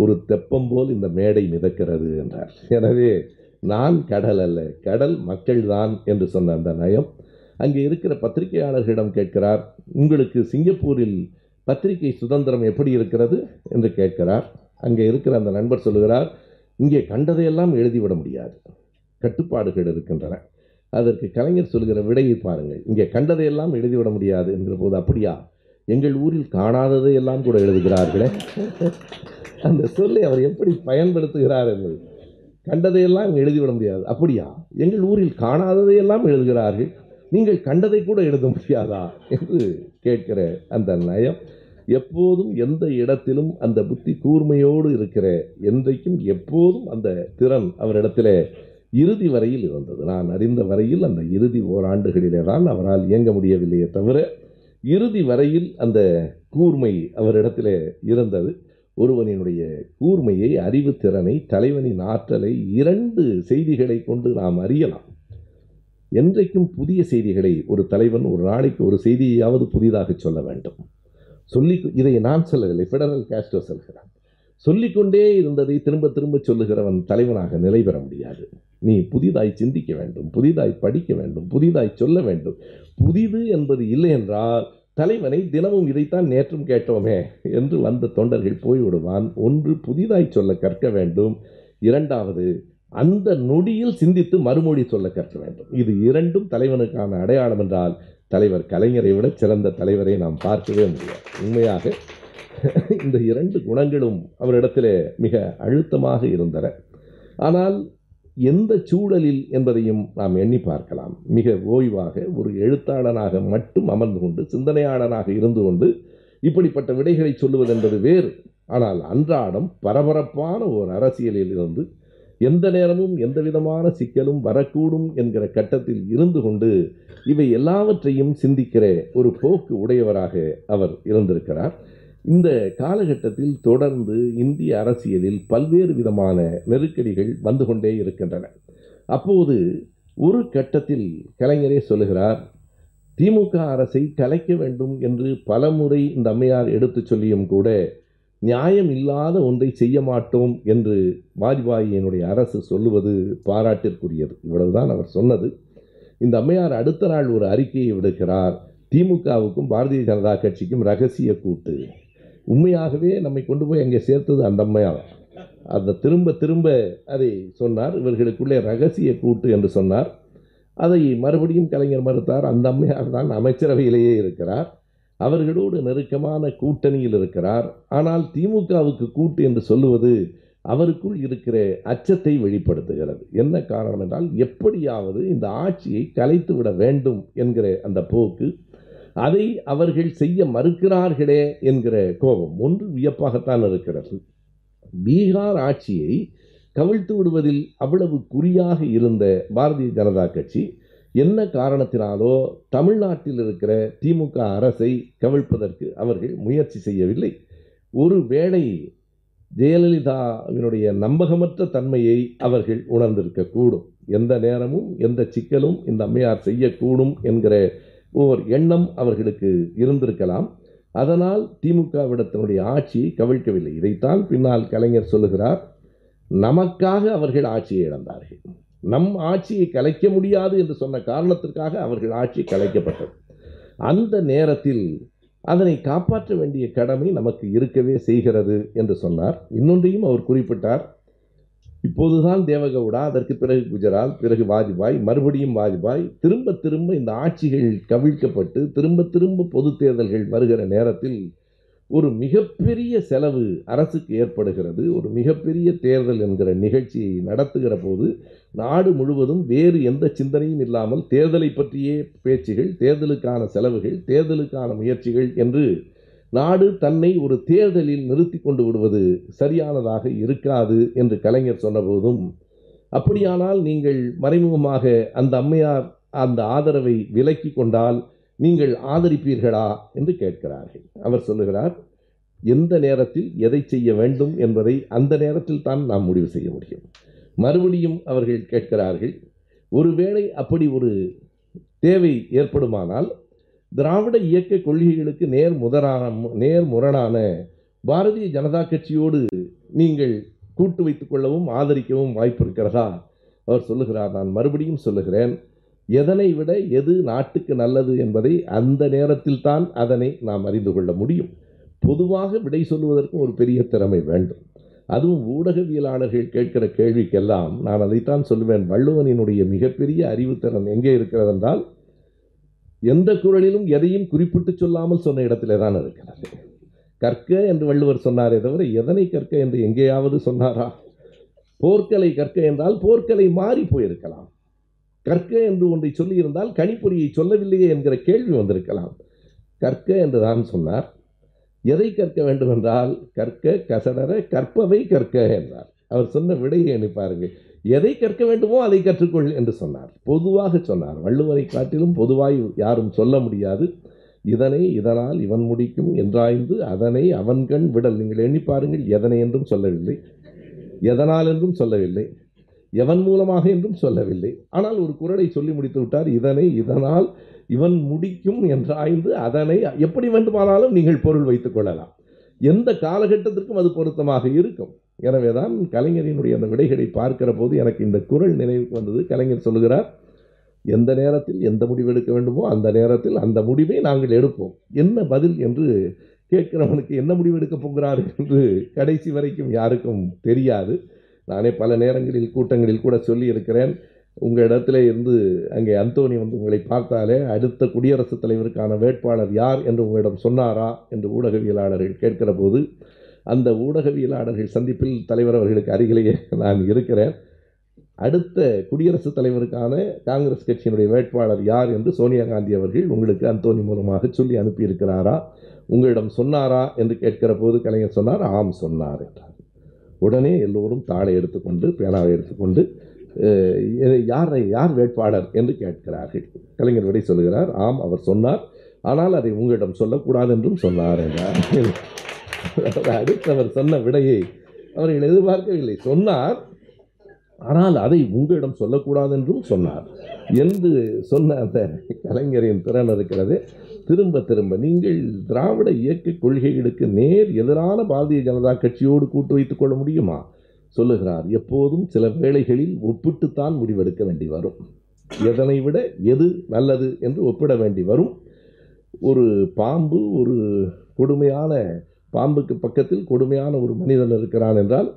ஒரு தெப்பம் போல் இந்த மேடை மிதக்கிறது என்றார். எனவே நான் கடல் அல்ல கடல் மக்கள்தான் என்று சொன்ன அந்த நயம். அங்கே இருக்கிற பத்திரிகையாளர்களிடம் கேட்கிறார் உங்களுக்கு சிங்கப்பூரில் பத்திரிகை சுதந்திரம் எப்படி இருக்கிறது என்று கேட்கிறார். அங்கே இருக்கிற அந்த நண்பர் சொல்லுகிறார் இங்கே கண்டதையெல்லாம் எழுதிவிட முடியாது. கட்டுப்பாடுகள் இருக்கின்றன. அதற்கு கலைஞர் சொல்கிற விடையை பாருங்கள். இங்கே கண்டதையெல்லாம் எழுதிவிட முடியாது என்கிற போது அப்படியா? எங்கள் ஊரில் காணாததை எல்லாம் கூட எழுதுகிறார்களே? அந்த சொல்லை அவர் எப்படி பயன்படுத்துகிறார் என்பது. கண்டதையெல்லாம் எழுதிவிட முடியாது. அப்படியா? எங்கள் ஊரில் காணாததையெல்லாம் எழுதுகிறார்கள். நீங்கள் கண்டதை கூட எழுத முடியாதா? என்று கேட்கிற அந்த நயம். எப்போதும் எந்த இடத்திலும் அந்த புத்தி கூர்மையோடு இருக்கிற என்றைக்கும் எப்போதும் அந்த திறன் அவரிடத்தில் இறுதி வரையில் இருந்தது. நான் அறிந்த வரையில் அந்த இறுதி ஓராண்டுகளிலே தான் அவரால் இயங்க முடியவில்லையே தவிர இறுதி வரையில் அந்த கூர்மை அவரிடத்தில் இருந்தது. ஒருவனினுடைய கூர்மையை அறிவுத்திறனை தலைவனின் ஆற்றலை இரண்டு செய்திகளை கொண்டு நாம் அறியலாம். என்றைக்கும் புதிய செய்திகளை ஒரு தலைவன் ஒரு நாளைக்கு ஒரு செய்தியாவது புதிதாக சொல்ல வேண்டும். சொல்லி இதை நான் சொல்லவில்லை ஃபெடரல் காஸ்டோ சொல்கிறான் சொல்லிக்கொண்டே இருந்ததை திரும்ப திரும்ப சொல்லுகிறவன் தலைவனாக நிலை பெற முடியாது. நீ புதிதாய் சிந்திக்க வேண்டும் புதிதாய் படிக்க வேண்டும் புதிதாய் சொல்ல வேண்டும். புதிது என்பது இல்லை என்றால் தலைவனை தினமும் இதைத்தான் நேற்றும் கேட்டோமே என்று வந்த தொண்டர்கள் போய்விடுவான். ஒன்று புதிதாய் சொல்ல கற்க வேண்டும் இரண்டாவது அந்த நொடியில் சிந்தித்து மறுமொழி சொல்ல கற்க வேண்டும். இது இரண்டும் தலைவனுக்கான அடையாளம் என்றால் தலைவர் கலைஞரை விட சிறந்த தலைவரை நாம் பார்க்கவே முடியாது. உண்மையாக *laughs* இந்த இரண்டு குணங்களும் அவரிடத்திலே மிக அழுத்தமாக இருந்தன. ஆனால் எந்த சூழலில் என்பதையும் நாம் எண்ணி பார்க்கலாம். மிக ஓய்வாக ஒரு எழுத்தாளனாக மட்டும் அமர்ந்து கொண்டு சிந்தனையாளனாக இருந்து கொண்டு இப்படிப்பட்ட விடைகளை சொல்லுவது என்பது வேறு. ஆனால் அன்றாடம் பரபரப்பான ஒரு அரசியலில் இருந்து எந்த நேரமும் எந்த விதமான சிக்கலும் வரக்கூடும் என்கிற கட்டத்தில் இருந்து கொண்டு இவை எல்லாவற்றையும் சிந்திக்கிற ஒரு போக்கு உடையவராக அவர் இருந்திருக்கிறார். இந்த காலகட்டத்தில் தொடர்ந்து இந்திய அரசியலில் பல்வேறு விதமான நெருக்கடிகள் வந்து கொண்டே இருக்கின்றன. அப்போது ஒரு கட்டத்தில் கலைஞரே சொல்லுகிறார் திமுக அரசை கலைக்க வேண்டும் என்று பலமுறை இந்த அம்மையார் எடுத்துச் சொல்லியும் கூட நியாயம் இல்லாத ஒன்றை செய்ய மாட்டோம் என்று வாஜ்பாயினுடைய அரசு சொல்லுவது பாராட்டிற்குரியது. இவ்வளவுதான் அவர் சொன்னது. இந்த அம்மையார் அடுத்த நாள் ஒரு அறிக்கையை விடுக்கிறார் திமுகவுக்கும் பாரதிய ஜனதா கட்சிக்கும் ரகசிய கூட்டு. உண்மையாகவே நம்மை கொண்டு போய் அங்கே சேர்த்தது அந்த அம்மையார். அந்த திரும்ப திரும்ப அதை சொன்னார். இவர்களுக்குள்ளே ரகசிய கூட்டு என்று சொன்னார். அதை மறுபடியும் கலைஞர் மறுத்தார். அந்த அம்மையார் தான் அமைச்சரவையிலேயே இருக்கிறார். அவர்களோடு நெருக்கமான கூட்டணியில் இருக்கிறார். ஆனால் திமுகவுக்கு கூட்டு என்று சொல்லுவது அவருக்குள் இருக்கிற அச்சத்தை வெளிப்படுத்துகிறது. என்ன காரணம் என்றால் எப்படியாவது இந்த ஆட்சியை கலைத்து விட வேண்டும் என்கிற அந்த போக்கு அதை அவர்கள் செய்ய மறுக்கிறார்களே என்கிற கோபம் ஒன்று வியப்பாகத்தான் இருக்கிறது. பீகார் ஆட்சியை கவிழ்த்து விடுவதில் அவ்வளவு குறியாக இருந்த பாரதிய ஜனதா கட்சி என்ன காரணத்தினாலோ தமிழ்நாட்டில் இருக்கிற திமுக அரசை கவிழ்ப்பதற்கு அவர்கள் முயற்சி செய்யவில்லை. ஒரு வேளை ஜெயலலிதாவினுடைய நம்பகமற்ற தன்மையை அவர்கள் உணர்ந்திருக்கக்கூடும். எந்த நேரமும் எந்த சிக்கலும் இந்த அம்மையார் செய்யக்கூடும் என்கிற ஓர் எண்ணம் அவர்களுக்கு இருந்திருக்கலாம். அதனால் திமுகவிடத்தினுடைய ஆட்சியை கவிழ்க்கவில்லை. இதைத்தான் பின்னால் கலைஞர் சொல்லுகிறார் நமக்காக அவர்கள் ஆட்சியை இழந்தார்கள். நம் ஆட்சியை கலைக்க முடியாது என்று சொன்ன காரணத்திற்காக அவர்கள் ஆட்சி கலைக்கப்பட்டது. அந்த நேரத்தில் அதனை காப்பாற்ற வேண்டிய கடமை நமக்கு இருக்கவே செய்கிறது என்று சொன்னார். இன்னொன்றையும் அவர் குறிப்பிட்டார். இப்போதுதான் தேவகவுடா அதற்கு பிறகு குஜராத் பிறகு வாஜ்பாய் மறுபடியும் வாஜ்பாய் திரும்ப திரும்ப இந்த ஆட்சிகள் கவிழ்க்கப்பட்டு திரும்ப திரும்ப பொது தேர்தல்கள் வருகிற நேரத்தில் ஒரு மிகப்பெரிய செலவு அரசுக்கு ஏற்படுகிறது. ஒரு மிகப்பெரிய தேர்தல் என்கிற நிகழ்ச்சியை நடத்துகிற போது நாடு முழுவதும் வேறு எந்த சிந்தனையும் இல்லாமல் தேர்தலை பற்றியே பேச்சுகள் தேர்தலுக்கான செலவுகள் தேர்தலுக்கான முயற்சிகள் என்று நாடு தன்னை ஒரு தேர்தலில் நிறுத்தி கொண்டு விடுவது சரியானதாக இருக்காது என்று கலைஞர் சொன்னபோதும் அப்படியானால் நீங்கள் மறைமுகமாக அந்த அம்மையார் அந்த ஆதரவை விலக்கி கொண்டால் நீங்கள் ஆதரிப்பீர்களா? என்று கேட்கிறார்கள். அவர் சொல்லுகிறார் எந்த நேரத்தில் எதை செய்ய வேண்டும் என்பதை அந்த நேரத்தில் தான் நாம் முடிவு செய்ய முடியும். மறுபடியும் அவர்கள் கேட்கிறார்கள் ஒருவேளை அப்படி ஒரு தேவை ஏற்படுமானால் திராவிட இயக்க கொள்கைகளுக்கு நேர் முதலான நேர் முரணான பாரதிய ஜனதா கட்சியோடு நீங்கள் கூட்டு வைத்துக் கொள்ளவும் ஆதரிக்கவும் வாய்ப்பு இருக்கிறதா? அவர் சொல்லுகிறார் நான் மறுபடியும் சொல்லுகிறேன் எதனை விட எது நாட்டுக்கு நல்லது என்பதை அந்த நேரத்தில் தான் அதனை நாம் அறிந்து கொள்ள முடியும். பொதுவாக விடை சொல்லுவதற்கும் ஒரு பெரிய திறமை வேண்டும். அதுவும் ஊடகவியலாளர்கள் கேட்கிற கேள்விக்கெல்லாம் நான் அதைத்தான் சொல்லுவேன். வள்ளுவனினுடைய மிகப்பெரிய அறிவுத்திறன் எங்கே இருக்கிறது என்றால் எந்த குரலிலும் எதையும் குறிப்பிட்டு சொல்லாமல் சொன்ன இடத்திலே தான் இருக்கிறது. கற்க என்று வள்ளுவர் சொன்னாரே தவிர எதனை கற்க என்று எங்கேயாவது சொன்னாரா? போர்க்கலை கற்க என்றால் போர்க்கலை மாறி போயிருக்கலாம். கற்க என்று ஒன்றை சொல்லியிருந்தால் கணிப்பொறியை சொல்லவில்லையே என்கிற கேள்வி வந்திருக்கலாம். கற்க என்று தான் சொன்னார். எதை கற்க வேண்டும் என்றால் கற்க கசடர கற்பவை கற்க என்றார். அவர் சொன்ன விடையை அனுப்பாருங்க எதை கற்க வேண்டுமோ அதை கற்றுக்கொள் என்று சொன்னார். பொதுவாக சொன்னார். வள்ளுவரை காட்டிலும் பொதுவாய் யாரும் சொல்ல முடியாது. இதனை இதனால் இவன் முடிக்கும் என்றாய்ந்து அதனை அவன்கண் விடல். நீங்கள் எண்ணி பாருங்கள் எதனை என்றும் சொல்லவில்லை. எதனால் என்றும் சொல்லவில்லை. எவன் மூலமாக என்றும் சொல்லவில்லை. ஆனால் ஒரு குரலை சொல்லி முடித்து விட்டார். இதனை இதனால் இவன் முடிக்கும் என்றாய்ந்து அதனை எப்படி வேண்டுமானாலும் நீங்கள் பொருள் வைத்துக் கொள்ளலாம். எந்த காலகட்டத்திற்கும் அது பொருத்தமாக இருக்கும். எனவே தான் கலைஞரினுடைய அந்த விடைகளை பார்க்கிற போது எனக்கு இந்த குரல் நினைவுக்கு வந்தது. கலைஞர் சொல்லுகிறார் எந்த நேரத்தில் எந்த முடிவு எடுக்க வேண்டுமோ அந்த நேரத்தில் அந்த முடிவை நாங்கள் எடுப்போம். என்ன பதில் என்று கேட்கிறவனுக்கு என்ன முடிவு எடுக்கப் போகிறார் என்று கடைசி வரைக்கும் யாருக்கும் தெரியாது. நானே பல நேரங்களில் கூட்டங்களில் கூட சொல்லி இருக்கிறேன் உங்கள் இடத்துல இருந்து அங்கே அந்தோனி வந்து உங்களை பார்த்தாலே அடுத்த குடியரசுத் தலைவருக்கான வேட்பாளர் யார் என்று உங்களிடம் சொன்னாரா என்று ஊடகவியலாளர்கள் கேட்கிற போது அந்த ஊடகவியலாளர்கள் சந்திப்பில் தலைவர் அவர்களுக்கு அருகிலேயே நான் இருக்கிறேன். அடுத்த குடியரசுத் தலைவருக்கான காங்கிரஸ் கட்சியினுடைய வேட்பாளர் யார் என்று சோனியா காந்தி அவர்கள் உங்களுக்கு அந்தோனி மூலமாக சொல்லி அனுப்பியிருக்கிறாரா? உங்களிடம் சொன்னாரா என்று கேட்கிற போது கலைஞர் சொன்னார் ஆம் சொன்னார் என்றார். உடனே எல்லோரும் தாளை எடுத்துக்கொண்டு பேனாவை எடுத்துக்கொண்டு யாரை யார் வேட்பாளர் என்று கேட்கிறார்கள். கலைஞர் விடை சொல்கிறார் ஆம் அவர் சொன்னார். ஆனால் அதை உங்களிடம் சொல்லக்கூடாது என்றும் சொன்னார் என்றார். அடுத்து அவர் சொன்ன விடையை அவர்கள் எதிர்பார்க்கவில்லை. சொன்னார் ஆனால் அதை உங்களிடம் சொல்லக்கூடாது என்றும் சொன்னார். என்று சொன்ன அந்த கலைஞரின் திறன் இருக்கிறது. திரும்ப திரும்ப நீங்கள் திராவிட இயக்க கொள்கைகளுக்கு நேர் எதிரான பாரதிய ஜனதா கட்சியோடு கூட்டு வைத்துக் கொள்ள முடியுமா? சொல்லுகிறார் எப்போதும் சில வேளைகளில் ஒப்பிட்டுத்தான் முடிவெடுக்க வேண்டி வரும். எதனை விட எது நல்லது என்று ஒப்பிட வேண்டி வரும். ஒரு பாம்பு ஒரு கொடுமையான பாம்புக்கு பக்கத்தில் கொடுமையான ஒரு மனிதன் இருக்கிறான் என்றால்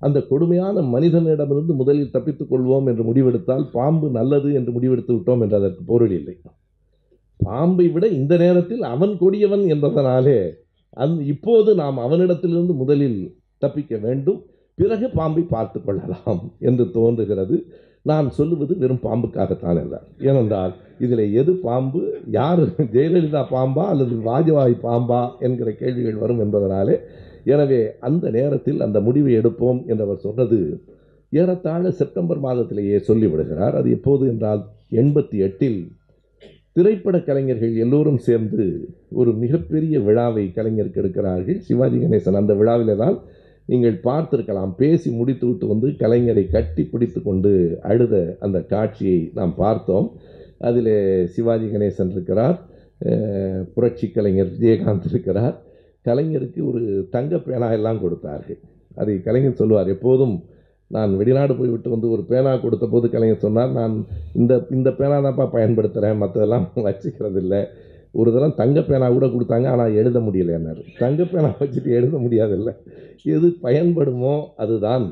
அந்த கொடுமையான மனிதனிடமிருந்து முதலில் தப்பித்துக் கொள்வோம் என்று முடிவெடுத்தால் பாம்பு நல்லது என்று முடிவெடுத்து விட்டோம் என்று அதற்கு பொருள் இல்லை. பாம்பை விட இந்த நேரத்தில் அவன் கொடியவன் என்பதனாலே அந் இப்போது நாம் அவனிடத்திலிருந்து முதலில் தப்பிக்க வேண்டும். பிறகு பாம்பை பார்த்து கொள்ளலாம் என்று தோன்றுகிறது. நான் சொல்லுவது வெறும் பாம்புக்காகத்தான் என்றார் ஏனென்றால் இதில் எது பாம்பு யார் ஜெயலலிதா பாம்பா அல்லது வாஜபாய் பாம்பா என்கிற கேள்விகள் வரும் என்பதனாலே எனவே அந்த நேரத்தில் அந்த முடிவை எடுப்போம் என்றவர் சொன்னது ஏறத்தாழ செப்டம்பர் மாதத்திலேயே சொல்லிவிடுகிறார். அது எப்போது என்றால் எண்பத்தி எட்டில் திரைப்பட கலைஞர்கள் எல்லோரும் சேர்ந்து ஒரு மிகப்பெரிய விழாவை கலைஞருக்கு எடுக்கிறார்கள். சிவாஜி கணேசன் அந்த விழாவிலே தான் நீங்கள் பார்த்திருக்கலாம் பேசி முடித்துவிட்டு வந்து கலைஞரை கட்டி பிடித்து கொண்டு அழுத அந்த காட்சியை நாம் பார்த்தோம். அதில் சிவாஜி கணேசன் இருக்கிறார் புரட்சி கலைஞர் விஜயகாந்த் இருக்கிறார். கலைஞருக்கு ஒரு தங்க பேனா எல்லாம் கொடுத்தார்கள். அதை கலைஞர் சொல்லுவார் எப்போதும் நான் வெளிநாடு போய்விட்டு வந்து ஒரு பேனா கொடுத்த போது கலைஞர் சொன்னார் நான் இந்த இந்த பேனா தான்ப்பா பயன்படுத்துகிறேன் மற்றதெல்லாம் வச்சுக்கிறது இல்லை ஒரு தரம் தங்க பேனா கூட கொடுத்தாங்க ஆனால் எழுத முடியலைன்னாரு தங்க பேனா வச்சுட்டு எழுத முடியாதில்ல. எது பயன்படுமோ அதுதான்.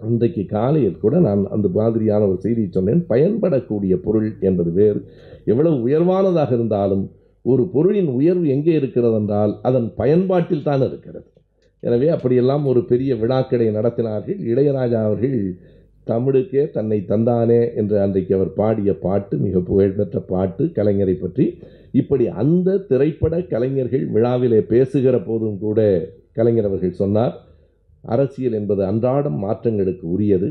இன்றைக்கு காலையில் கூட நான் அந்த மாதிரியான ஒரு செய்தியை சொன்னேன். பயன்படக்கூடிய பொருள் என்பது வேறு. எவ்வளவு உயர்வானதாக இருந்தாலும் ஒரு பொருளின் உயர்வு எங்கே இருக்கிறது என்றால் அதன் பயன்பாட்டில் தான் இருக்கிறது. எனவே அப்படியெல்லாம் ஒரு பெரிய விழாக்கடை நடத்தினார்கள். இளையராஜா அவர்கள் தமிழுக்கே தன்னை தந்தானே என்று அன்றைக்கு அவர் பாடிய பாட்டு மிக புகழ்பெற்ற பாட்டு கலைஞரை பற்றி இப்படி அந்த திரைப்பட கலைஞர்கள் விழாவிலே பேசுகிற போதும் கூட கலைஞர் அவர்கள் சொன்னார் அரசியல் என்பது அன்றாடம் மாற்றங்களுக்கு உரியது.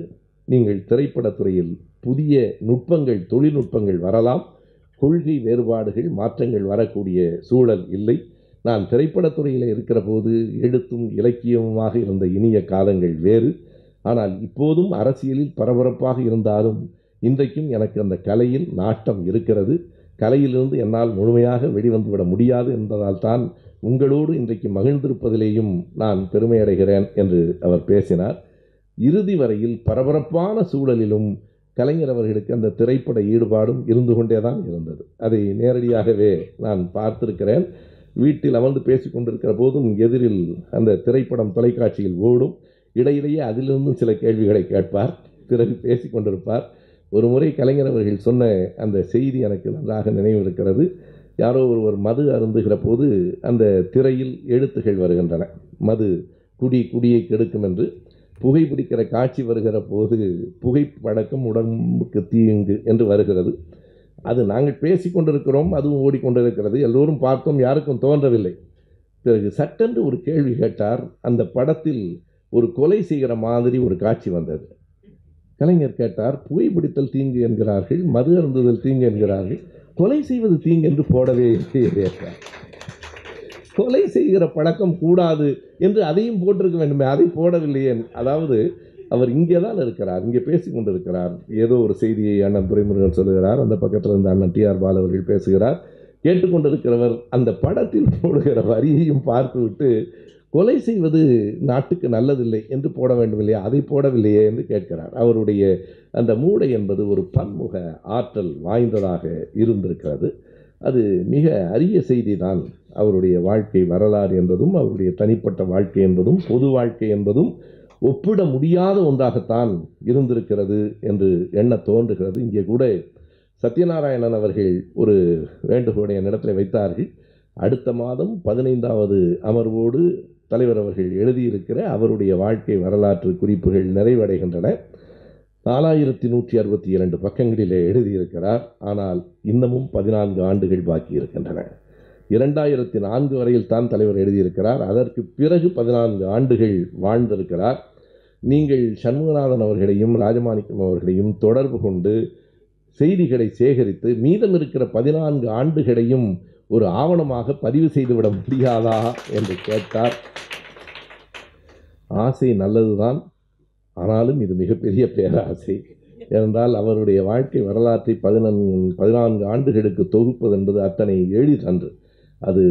நீங்கள் திரைப்படத்துறையில் புதிய நுட்பங்கள் தொழில்நுட்பங்கள் வரலாம். கொள்கை வேறுபாடுகள் மாற்றங்கள் வரக்கூடிய சூழல் இல்லை. நான் திரைப்படத்துறையில் இருக்கிற போது எழுத்தும் இலக்கியமுமாக இருந்த இனிய காலங்கள் வேறு. ஆனால் இப்போதும் அரசியலில் பரபரப்பாக இருந்தாலும் இன்றைக்கும் எனக்கு அந்த கலையில் நாட்டம் இருக்கிறது. கலையிலிருந்து என்னால் முழுமையாக வெளிவந்துவிட முடியாது என்பதால் தான் உங்களோடு இன்றைக்கு மகிழ்ந்திருப்பதிலேயும் நான் பெருமையடைகிறேன் என்று அவர் பேசினார். இறுதி வரையில் பரபரப்பான சூழலிலும் கலைஞர் அவர்களுக்கு அந்த திரைப்பட ஈடுபாடும் இருந்து கொண்டே தான் இருந்தது. அதை நேரடியாகவே நான் பார்த்திருக்கிறேன். வீட்டில் அமர்ந்து பேசி கொண்டிருக்கிற போதும் எதிரில் அந்த திரைப்படம் தொலைக்காட்சியில் ஓடும். இடையிலேயே அதிலிருந்தும் சில கேள்விகளை கேட்பார். பிறகு பேசி கொண்டிருப்பார். ஒரு முறை கலைஞர் அவர்கள் சொன்ன அந்த செய்தி எனக்கு நன்றாக நினைவு இருக்கிறது யாரோ ஒருவர் மது அருந்துகிற போது அந்த திரையில் எழுத்துகள் வருகின்றன. மது குடி குடியை கெடுக்கும் என்று. புகைப்பிடிக்கிற காட்சி வருகிற போது புகைப்பழக்கம் உடம்புக்கு தீங்கு என்று வருகிறது. அது நாங்கள் பேசி கொண்டிருக்கிறோம் அதுவும் ஓடிக்கொண்டிருக்கிறது. எல்லோரும் பார்த்தோம் யாருக்கும் தோன்றவில்லை. பிறகு சட்டென்று ஒரு கேள்வி கேட்டார். அந்த படத்தில் ஒரு கொலை செய்கிற மாதிரி ஒரு காட்சி வந்தது. கலைஞர் கேட்டார் புகைப்பிடித்தல் தீங்கு என்கிறார்கள் மது அருந்துதல் தீங்கு என்கிறார்கள் கொலை செய்வது தீங்கு என்று போடவே இல்லை கொலை செய்கிற பழக்கம் கூடாது என்று அதையும் போட்டிருக்க வேண்டுமே அதை போடவில்லையே அதாவது அவர் இங்கே தான் இருக்கிறார் இங்கே பேசி கொண்டிருக்கிறார். ஏதோ ஒரு செய்தியை அண்ணன் துரைமுருகன் சொல்லுகிறார் அந்த பக்கத்தில் இருந்த அண்ணன் டிஆர் பால் அவர்கள் பேசுகிறார். கேட்டுக்கொண்டிருக்கிறவர் அந்த படத்தில் போடுகிற வரியையும் பார்த்துவிட்டு கொலை செய்வது நாட்டுக்கு நல்லதில்லை என்று போட வேண்டும் இல்லையா அதை போடவில்லையே என்று கேட்கிறார். அவருடைய அந்த மூளை என்பது ஒரு பன்முக ஆற்றல் வாய்ந்ததாக இருந்திருக்கிறது. அது மிக அரிய செய்தி தான் அவருடைய வாழ்க்கை வரலாறு என்பதும் அவருடைய தனிப்பட்ட வாழ்க்கை என்பதும் பொது வாழ்க்கை என்பதும் ஒப்பிட முடியாத ஒன்றாகத்தான் இருந்திருக்கிறது என்று எண்ண தோன்றுகிறது. இங்கே கூட சத்யநாராயணன் அவர்கள் ஒரு வேண்டுகோளை என்னிடத்தில் வைத்தார்கள். அடுத்த மாதம் பதினைந்தாவது அமர்வோடு தலைவர் அவர்கள் எழுதியிருக்கிற அவருடைய வாழ்க்கை வரலாற்று குறிப்புகள் நிறைவடைகின்றன. நாலாயிரத்தி நூற்றி அறுபத்தி இரண்டு பக்கங்களிலே எழுதியிருக்கிறார். ஆனால் இன்னமும் பதினான்கு ஆண்டுகள் பாக்கி இருக்கின்றன. இரண்டாயிரத்தி நான்கு வரையில் தான் தலைவர் எழுதியிருக்கிறார். அதற்கு பிறகு பதினான்கு ஆண்டுகள் வாழ்ந்திருக்கிறார். நீங்கள் சண்முகநாதன் அவர்களையும் ராஜமாணிக்கம் அவர்களையும் தொடர்பு கொண்டு செய்திகளை சேகரித்து மீதம் இருக்கிற பதினான்கு ஆண்டுகளையும் ஒரு ஆவணமாக பதிவு செய்துவிட முடியாதா என்று கேட்டார். ஆசை நல்லதுதான். ஆனாலும் இது மிகப்பெரிய பேராசை. ஏனென்றால் அவருடைய வாழ்க்கை வரலாற்றை பதினொன்று பதினான்கு ஆண்டுகளுக்கு தொகுப்பது என்பது அத்தனை எளிதன்று அது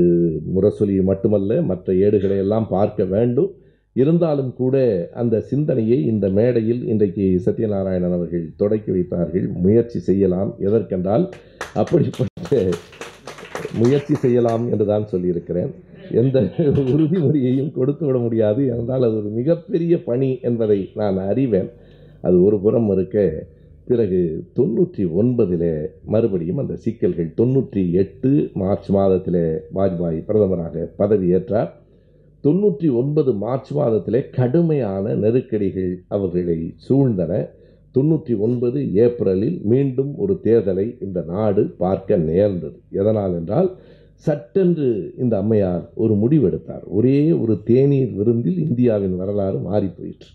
முரசொலி மட்டுமல்ல மற்ற ஏடுகளை எல்லாம் பார்க்க வேண்டும். இருந்தாலும் கூட அந்த சிந்தனையை இந்த மேடையில் இன்றைக்கு சத்யநாராயணன் அவர்கள் தொடக்கி வைத்தார்கள். முயற்சி செய்யலாம். எதற்கென்றால் அப்படிப்பட்ட முயற்சி செய்யலாம் என்று தான் சொல்லியிருக்கிறேன். எந்த உறுதிமொழியையும் கொடுத்து விட முடியாது. என்றால் அது ஒரு மிகப்பெரிய பணி என்பதை நான் அறிவேன். அது ஒரு புறம் இருக்க பிறகு தொண்ணூற்றி ஒன்பதில் மறுபடியும் அந்த சிக்கல்கள் தொண்ணூற்றி எட்டு மார்ச் மாதத்திலே வாஜ்பாய் பிரதமராக பதவியேற்றார். தொண்ணூற்றி ஒன்பது மார்ச் மாதத்திலே கடுமையான நெருக்கடிகள் அவர்களை சூழ்ந்தன. தொண்ணூற்றி ஒன்பது ஏப்ரலில் மீண்டும் ஒரு தேர்தலை இந்த நாடு பார்க்க நேர்ந்தது. எதனால் என்றால் சட்டென்று இந்த அம்மையார் ஒரு முடிவெடுத்தார். ஒரே ஒரு தேநீர் விருந்தில் இந்தியாவின் வரலாறு மாறி போயிற்று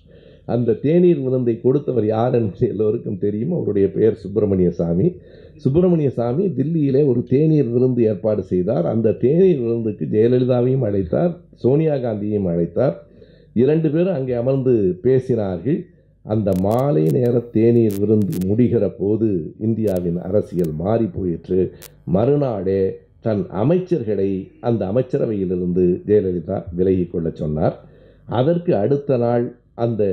அந்த தேநீர் விருந்தை கொடுத்தவர் யார் என்று எல்லோருக்கும் தெரியும். அவருடைய பெயர் சுப்பிரமணிய சாமி சுப்பிரமணிய சாமி தில்லியிலே ஒரு தேநீர் விருந்து ஏற்பாடு செய்தார். அந்த தேநீர் விருந்துக்கு ஜெயலலிதாவையும் அழைத்தார் சோனியா காந்தியையும் அழைத்தார். இரண்டு பேரும் அங்கே அமர்ந்து பேசினார்கள். அந்த மாலை நேர தேநீர் விருந்து முடிகிற போது இந்தியாவின் அரசியல் மாறி போயிற்று. மறுநாடே தன் அமைச்சர்களை அந்த அமைச்சரவையிலிருந்து ஜெயலலிதா விலகி கொள்ள சொன்னார். அதற்கு அடுத்த நாள் அந்த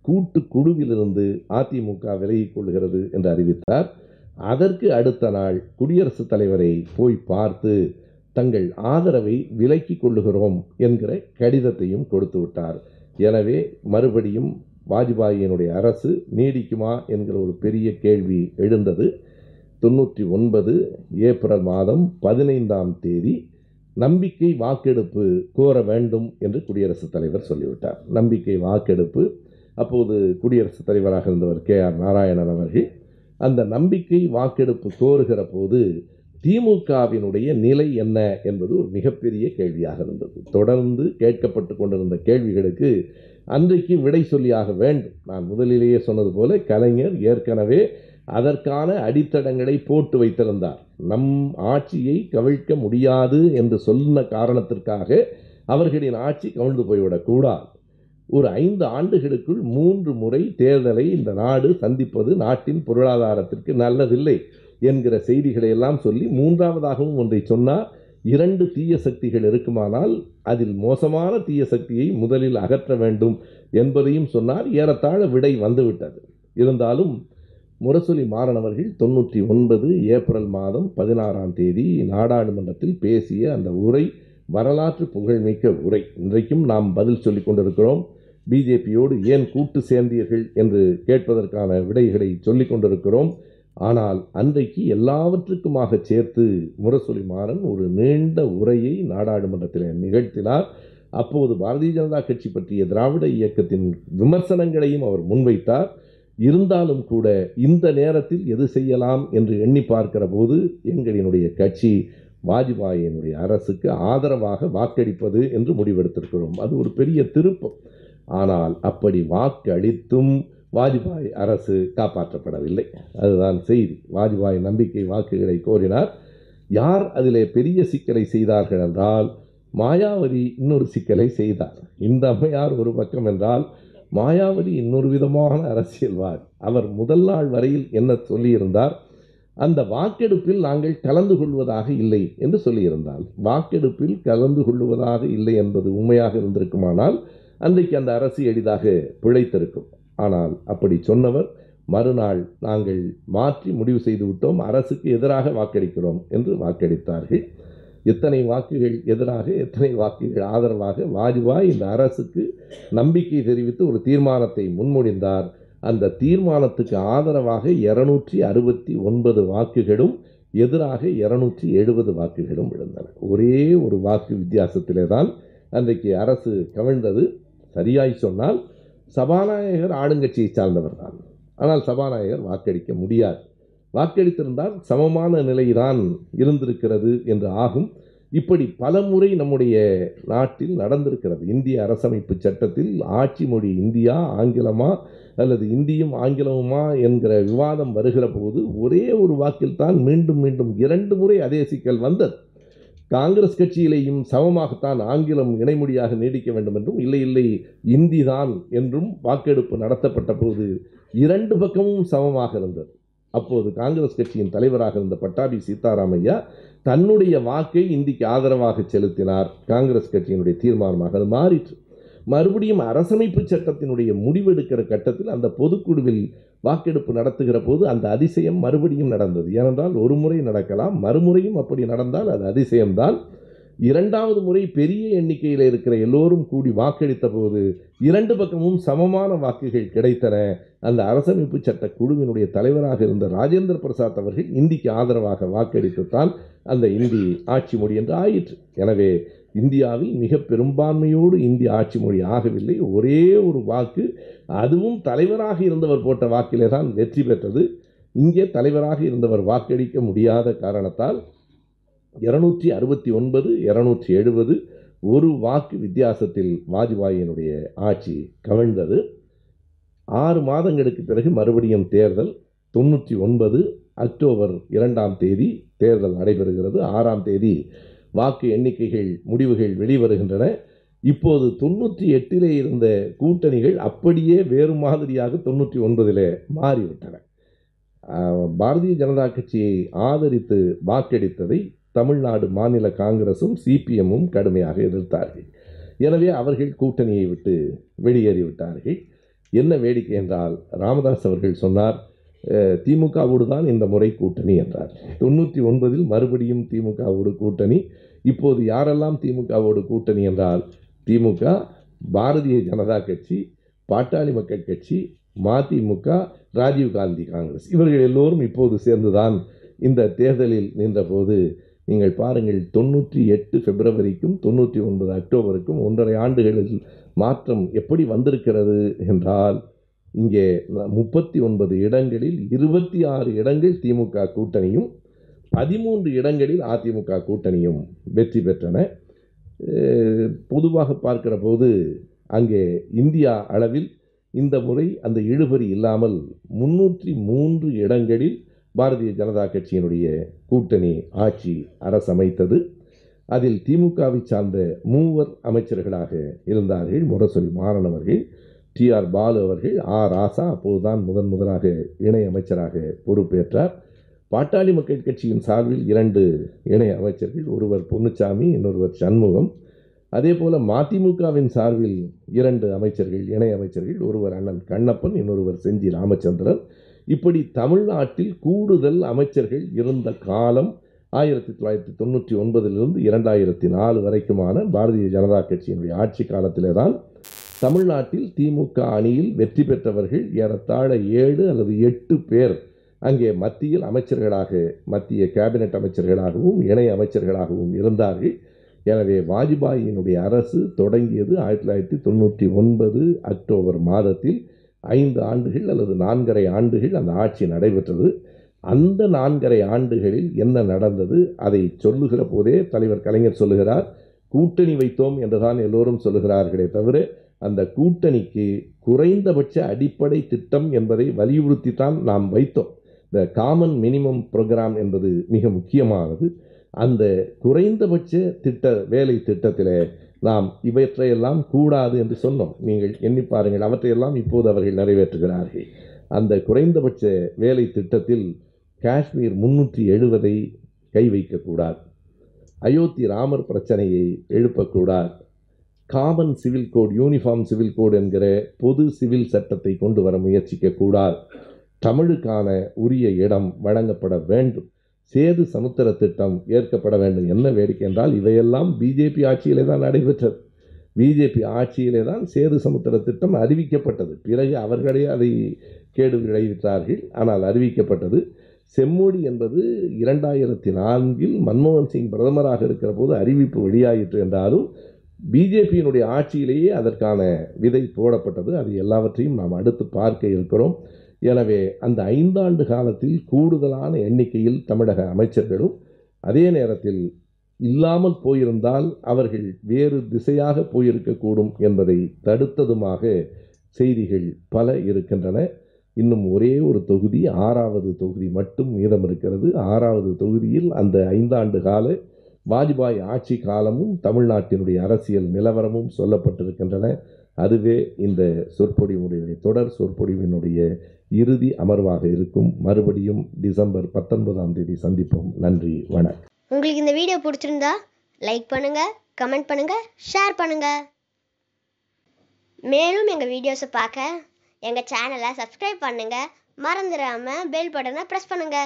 கூட்டு குழுவிலிருந்து அதிமுக விலகிக் கொள்கிறது என்று அறிவித்தார். அதற்கு அடுத்த நாள் குடியரசுத் தலைவரை போய் பார்த்து தங்கள் ஆதரவை விலக்கிக் கொள்ளுகிறோம் என்கிற கடிதத்தையும் கொடுத்து விட்டார். எனவே மறுபடியும் வாஜ்பாயினுடைய அரசு நீடிக்குமா என்கிற ஒரு பெரிய கேள்வி எழுந்தது. தொண்ணூற்றி ஒன்பது ஏப்ரல் மாதம் பதினைந்தாம் தேதி நம்பிக்கை வாக்கெடுப்பு கோர வேண்டும் என்று குடியரசுத் தலைவர் சொல்லிவிட்டார். நம்பிக்கை வாக்கெடுப்பு அப்போது குடியரசுத் தலைவராக இருந்தவர் கே ஆர் நாராயணன் அவர்கள் அந்த நம்பிக்கை வாக்கெடுப்பு கோருகிற போது திமுகவினுடைய நிலை என்ன என்பது ஒரு மிகப்பெரிய கேள்வியாக இருந்தது. தொடர்ந்து கேட்கப்பட்டு கொண்டிருந்த கேள்விகளுக்கு அன்றைக்கு விடை சொல்லியாக வேண்டும். நான் முதலிலேயே சொன்னது போல கலைஞர் ஏற்கனவே அதற்கான அடித்தடங்களை போட்டு வைத்திருந்தார். நம் ஆட்சியை கவிழ்க்க முடியாது என்று சொன்ன காரணத்திற்காக அவர்களின் ஆட்சி கவிழ்ந்து போய்விடக்கூடாது ஒரு ஐந்து ஆண்டுகளுக்குள் மூன்று முறை தேர்தலை இந்த நாடு சந்திப்பது நாட்டின் பொருளாதாரத்திற்கு நல்லதில்லை என்கிற செய்திகளை எல்லாம் சொல்லி மூன்றாவதாகவும் ஒன்றை சொன்னார். இரண்டு தீய சக்திகள் இருக்குமானால் அதில் மோசமான தீய சக்தியை முதலில் அகற்ற வேண்டும் என்பதையும் சொன்னார். ஏறத்தாழ விடை வந்துவிட்டது. இருந்தாலும் முரசொலி மாறனவர்கள் தொண்ணூற்றி ஒன்பது ஏப்ரல் மாதம் பதினாறாம் தேதி நாடாளுமன்றத்தில் பேசிய அந்த உரை வரலாற்று புகழ்மிக்க உரை. இன்றைக்கும் நாம் பதில் சொல்லிக் கொண்டிருக்கிறோம். பிஜேபியோடு ஏன் கூட்டு சேர்ந்தீர்கள் என்று கேட்பதற்கான விடைகளை சொல்லிக் கொண்டிருக்கிறோம். ஆனால் அன்றைக்கு எல்லாவற்றுக்குமாக சேர்த்து முரசொலி மாறன் ஒரு நீண்ட உரையை நாடாளுமன்றத்தில் நிகழ்த்தினார். அப்போது பாரதிய ஜனதா கட்சி பற்றிய திராவிட இயக்கத்தின் விமர்சனங்களையும் அவர் முன்வைத்தார். இருந்தாலும் கூட இந்த நேரத்தில் எது செய்யலாம் என்று எண்ணி பார்க்கிற போது எங்களினுடைய கட்சி வாஜ்பாயினுடைய அரசுக்கு ஆதரவாக வாக்களிப்பது என்று முடிவெடுத்திருக்கிறோம். அது ஒரு பெரிய திருப்பம். ஆனால் அப்படி வாக்களித்தும் வாஜ்பாய் அரசு காப்பாற்றப்படவில்லை. அதுதான் செய்தி. வாஜ்பாய் நம்பிக்கை வாக்குகளை கோரினார். யார் அதிலே பெரிய சிக்கலை செய்தார்கள் என்றால் மாயாவதி இன்னொரு சிக்கலை செய்தார். இந்த அம்மையார் ஒரு பக்கம் என்றால் மாயாவதி இன்னொரு விதமான அரசியல்வாதி. அவர் முதல் நாள் வரையில் என்ன சொல்லியிருந்தார்? அந்த வாக்கெடுப்பில் நாங்கள் கலந்து கொள்வதாக இல்லை என்று சொல்லியிருந்தால் வாக்கெடுப்பில் கலந்து கொள்வதாக இல்லை என்பது உண்மையாக இருந்திருக்குமானால் அன்றைக்கு அந்த அரசு எளிதாக பிழைத்திருக்கும். ஆனால் அப்படி சொன்னவர் மறுநாள் நாங்கள் மாற்றி முடிவு செய்து விட்டோம் அரசுக்கு எதிராக வாக்களிக்கிறோம் என்று வாக்களித்தார்கள். எத்தனை வாக்குகள் எதிராக எத்தனை வாக்குகள் ஆதரவாக வாஜ்பாய் இந்த அரசுக்கு நம்பிக்கை தெரிவித்து ஒரு தீர்மானத்தை முன்மொழிந்தார். அந்த தீர்மானத்துக்கு ஆதரவாக இருநூற்றி அறுபத்தி ஒன்பது வாக்குகளும் எதிராக இருநூற்றி எழுபது வாக்குகளும் விழுந்தன. ஒரே ஒரு வாக்கு வித்தியாசத்திலே தான் அன்றைக்கு அரசு கவிழ்ந்தது. சரியாய் சொன்னால் சபாநாயகர் ஆளுங்கட்சியை சார்ந்தவர் தான். ஆனால் சபாநாயகர் வாக்களிக்க முடியாது. வாக்களித்திருந்தால் சமமான நிலைதான் இருந்திருக்கிறது என்று ஆகும். இப்படி பல முறை நம்முடைய நாட்டில் நடந்திருக்கிறது. இந்திய அரசமைப்பு சட்டத்தில் ஆட்சி மொழி இந்தியா ஆங்கிலமா அல்லது இந்தியும் ஆங்கிலமுமா என்கிற விவாதம் வருகிற போது ஒரே ஒரு வாக்கில்தான் மீண்டும் மீண்டும் இரண்டு முறை அதே சிக்கல் வந்தது. காங்கிரஸ் கட்சியிலேயும் சமமாகத்தான் ஆங்கிலம் இணைமொழியாக நீடிக்க வேண்டும் என்றும் இல்லை இல்லை இந்தி தான் என்றும் வாக்கெடுப்பு நடத்தப்பட்ட போது இரண்டு பக்கமும் சமமாக இருந்தது. அப்போது காங்கிரஸ் கட்சியின் தலைவராக இருந்த பட்டாபி சீதாராமையா தன்னுடைய வாக்கை இந்திக்கு ஆதரவாக செலுத்தினார். காங்கிரஸ் கட்சியினுடைய தீர்மானமாக அது மாறிற்று. மறுபடியும் அரசமைப்பு சட்டத்தினுடைய முடிவெடுக்கிற கட்டத்தில் அந்த பொதுக்குழுவில் வாக்கெடுப்பு நடத்துகிற போது அந்த அதிசயம் மறுபடியும் நடந்தது. ஏனென்றால் ஒரு முறை நடக்கலாம் மறுமுறையும் அப்படி நடந்தால் அது அதிசயம்தான். இரண்டாவது முறை பெரிய எண்ணிக்கையில் இருக்கிற எல்லோரும் கூடி வாக்களித்த போது இரண்டு பக்கமும் சமமான வாக்குகள் கிடைத்தன. அந்த அரசமைப்பு சட்ட குழுவினுடைய தலைவராக இருந்த ராஜேந்திர பிரசாத் அவர்கள் இந்திக்கு ஆதரவாக வாக்களித்துத்தான் அந்த இந்தி ஆட்சி மொழி என்று ஆயிற்று. எனவே இந்தியாவில் மிக பெரும்பான்மையோடு இந்திய ஆட்சி மொழி ஆகவில்லை. ஒரே ஒரு வாக்கு அதுவும் தலைவராக இருந்தவர் போட்ட வாக்கிலே தான் வெற்றி பெற்றது. இங்கே தலைவராக இருந்தவர் வாக்களிக்க முடியாத காரணத்தால் இருநூற்றி அறுபத்தி ஒன்பது இருநூற்றி எழுபது ஒரு வாக்கு வித்தியாசத்தில் வாஜ்பாயினுடைய ஆட்சி கவிழ்ந்தது. ஆறு மாதங்களுக்கு பிறகு மறுபடியும் தேர்தல் தொண்ணூற்றி ஒன்பது அக்டோபர் இரண்டாம் தேதி தேர்தல் நடைபெறுகிறது. ஆறாம் தேதி வாக்கு எண்ணிக்கைகள் முடிவுகள் வெளிவருகின்றன. இப்போது தொண்ணூற்றி எட்டிலே இருந்த கூட்டணிகள் அப்படியே வேறு மாதிரியாக தொண்ணூற்றி ஒன்பதிலே மாறிவிட்டன பாரதிய ஜனதா கட்சியை ஆதரித்து வாக்கெடுத்ததை தமிழ்நாடு மாநில காங்கிரசும் சிபிஎம்மும் கடுமையாக எதிர்த்தார்கள். எனவே அவர்கள் கூட்டணியை விட்டு வெளியேறிவிட்டார்கள். என்ன வேடிக்கை என்றால் ராமதாஸ் அவர்கள் சொன்னார் திமுகவோடு தான் இந்த முறை கூட்டணி என்றார். தொண்ணூற்றி ஒன்பதில் மறுபடியும் திமுகவோடு கூட்டணி. இப்போது யாரெல்லாம் திமுகவோடு கூட்டணி என்றால் திமுக பாரதிய ஜனதா கட்சி பாட்டாளி மக்கள் கட்சி மதிமுக ராஜீவ்காந்தி காங்கிரஸ். இவர்கள் எல்லோரும் இப்போது சேர்ந்துதான் இந்த தேர்தலில் நின்றபோது நீங்கள் பாருங்கள் தொண்ணூற்றி எட்டு பிப்ரவரிக்கும் தொண்ணூற்றி ஒன்பது அக்டோபருக்கும் ஒன்றரை ஆண்டுகளில் மாற்றம் எப்படி வந்திருக்கிறது என்றால் இங்கே முப்பத்தி ஒன்பது இடங்களில் இருபத்தி ஆறு இடங்கள் திமுக கூட்டணியும் பதிமூன்று இடங்களில் அதிமுக கூட்டணியும் வெற்றி பெற்றன. பொதுவாக பார்க்கிற போது அங்கே இந்தியா அளவில் இந்த முறை அந்த இழுபறி இல்லாமல் முன்னூற்றி மூன்று இடங்களில் பாரதிய ஜனதா கட்சியினுடைய கூட்டணி ஆட்சி அரசமைத்தது. அதில் திமுகவை சார்ந்த மூவர் அமைச்சர்களாக இருந்தார்கள். முரசொலி மாறன் அவர்கள் டி ஆர் பாலு அவர்கள் ஆ ராசா அப்போதுதான் முதன் முதலாக இணை அமைச்சராக பொறுப்பேற்றார். பாட்டாளி மக்கள் கட்சியின் சார்பில் இரண்டு இணை அமைச்சர்கள் ஒருவர் பொன்னுச்சாமி இன்னொருவர் சண்முகம். அதே போல் மதிமுகவின் சார்பில் இரண்டு அமைச்சர்கள் இணை அமைச்சர்கள் ஒருவர் அண்ணன் கண்ணப்பன் இன்னொருவர் செஞ்சி ராமச்சந்திரன். இப்படி தமிழ்நாட்டில் கூடுதல் அமைச்சர்கள் இருந்த காலம் ஆயிரத்தி தொள்ளாயிரத்தி தொண்ணூற்றி ஒன்பதிலிருந்து இரண்டாயிரத்தி நாலு வரைக்குமான பாரதிய ஜனதா கட்சியினுடைய ஆட்சி காலத்திலே தான் தமிழ்நாட்டில் திமுக அணியில் வெற்றி பெற்றவர்கள் ஏறத்தாழ ஏழு அல்லது எட்டு பேர். அங்கே மத்தியில் அமைச்சர்களாக மத்திய கேபினட் அமைச்சர்களாகவும் இணை அமைச்சர்களாகவும் இருந்தார்கள். எனவே வாஜ்பாயினுடைய அரசு தொடங்கியது ஆயிரத்தி தொள்ளாயிரத்தி தொண்ணூற்றி ஒன்பது அக்டோபர் மாதத்தில் ஐந்து ஆண்டுகள் அல்லது நான்கரை ஆண்டுகள் அந்த ஆட்சி நடைபெற்றது. அந்த நான்கரை ஆண்டுகளில் என்ன நடந்தது? அதை சொல்லுகிற போதே தலைவர் கலைஞர் சொல்லுகிறார் கூட்டணி வைத்தோம் என்றுதான் எல்லோரும் சொல்லுகிறார்களே தவிர அந்த கூட்டணிக்கு குறைந்தபட்ச அடிப்படை திட்டம் என்பதை வலியுறுத்தித்தான் நாம் வைத்தோம். இந்த காமன் மினிமம் ப்ரோக்ராம் என்பது மிக முக்கியமானது. அந்த குறைந்தபட்ச திட்ட வேலை திட்டத்தில் நாம் இவற்றையெல்லாம் கூடாது என்று சொன்னோம். நீங்கள் எண்ணி பாருங்கள் அவற்றையெல்லாம் இப்போது அவர்கள் நிறைவேற்றுகிறார்கள். அந்த குறைந்தபட்ச வேலை திட்டத்தில் காஷ்மீர் முன்னூற்றி எழுபதை கை வைக்கக்கூடாது அயோத்தி ராமர் பிரச்சனையை எழுப்பக்கூடாது common civil code uniform civil code என்கிற பொது சிவில் சட்டத்தை கொண்டு வர முயற்சிக்கக்கூடாது தமிழுக்கான உரிய இடம் வழங்கப்பட வேண்டும். சேது சமுத்திர திட்டம் ஏற்கப்பட வேண்டும். என்ன வேடிக்கை என்றால் இவையெல்லாம் பிஜேபி ஆட்சியிலே தான் நடைபெற்றது. பிஜேபி ஆட்சியிலே தான் சேது சமுத்திர திட்டம் அறிவிக்கப்பட்டது. பிறகு அவர்களே அதை கேடு விளைவித்தார்கள். ஆனால் அறிவிக்கப்பட்டது செம்மொழி என்பது இரண்டாயிரத்தி நான்கில் மன்மோகன் சிங் பிரதமராக இருக்கிற போது அறிவிப்பு வெளியாயிற்று என்றாலும் பிஜேபியினுடைய ஆட்சியிலேயே அதற்கான விதை போடப்பட்டது. அது எல்லாவற்றையும் நாம் அடுத்து பார்க்க இருக்கிறோம். எனவே அந்த ஐந்தாண்டு காலத்தில் கூடுதலான எண்ணிக்கையில் தமிழக அமைச்சர்களும் அதே நேரத்தில் இல்லாமல் போயிருந்தால் அவர்கள் வேறு திசையாக போயிருக்கக்கூடும் என்பதை தடுத்ததுமாக செய்திகள் பல இருக்கின்றன. இன்னும் ஒரே ஒரு தொகுதி ஆறாவது தொகுதி மட்டும் மீதம் இருக்கிறது ஆறாவது தொகுதியில் அந்த ஐந்தாண்டு கால வாஜ்பாய் ஆட்சி காலமும் தமிழ்நாட்டினுடைய அரசியல் நிலவரமும் சொல்லப்பட்டிருக்கின்றன. அதுவே இந்த சொற்பொழிவுடைய தொடர் சொற்பொழிவினுடைய இறுதி அமர்வாக இருக்கும். மறுபடியும் டிசம்பர் பத்தொன்பதாம் தேதி சந்திப்போம். நன்றி வணக்கம். உங்களுக்கு இந்த வீடியோ பிடிச்சிருந்தா லைக் பண்ணுங்க கமெண்ட் பண்ணுங்க ஷேர் பண்ணுங்க. மேலும் எங்கள் வீடியோஸை பார்க்க எங்கள் சேனலை சப்ஸ்கிரைப் பண்ணுங்க. மறந்துடாம பெல் பட்டனை ப்ரெஸ் பண்ணுங்க.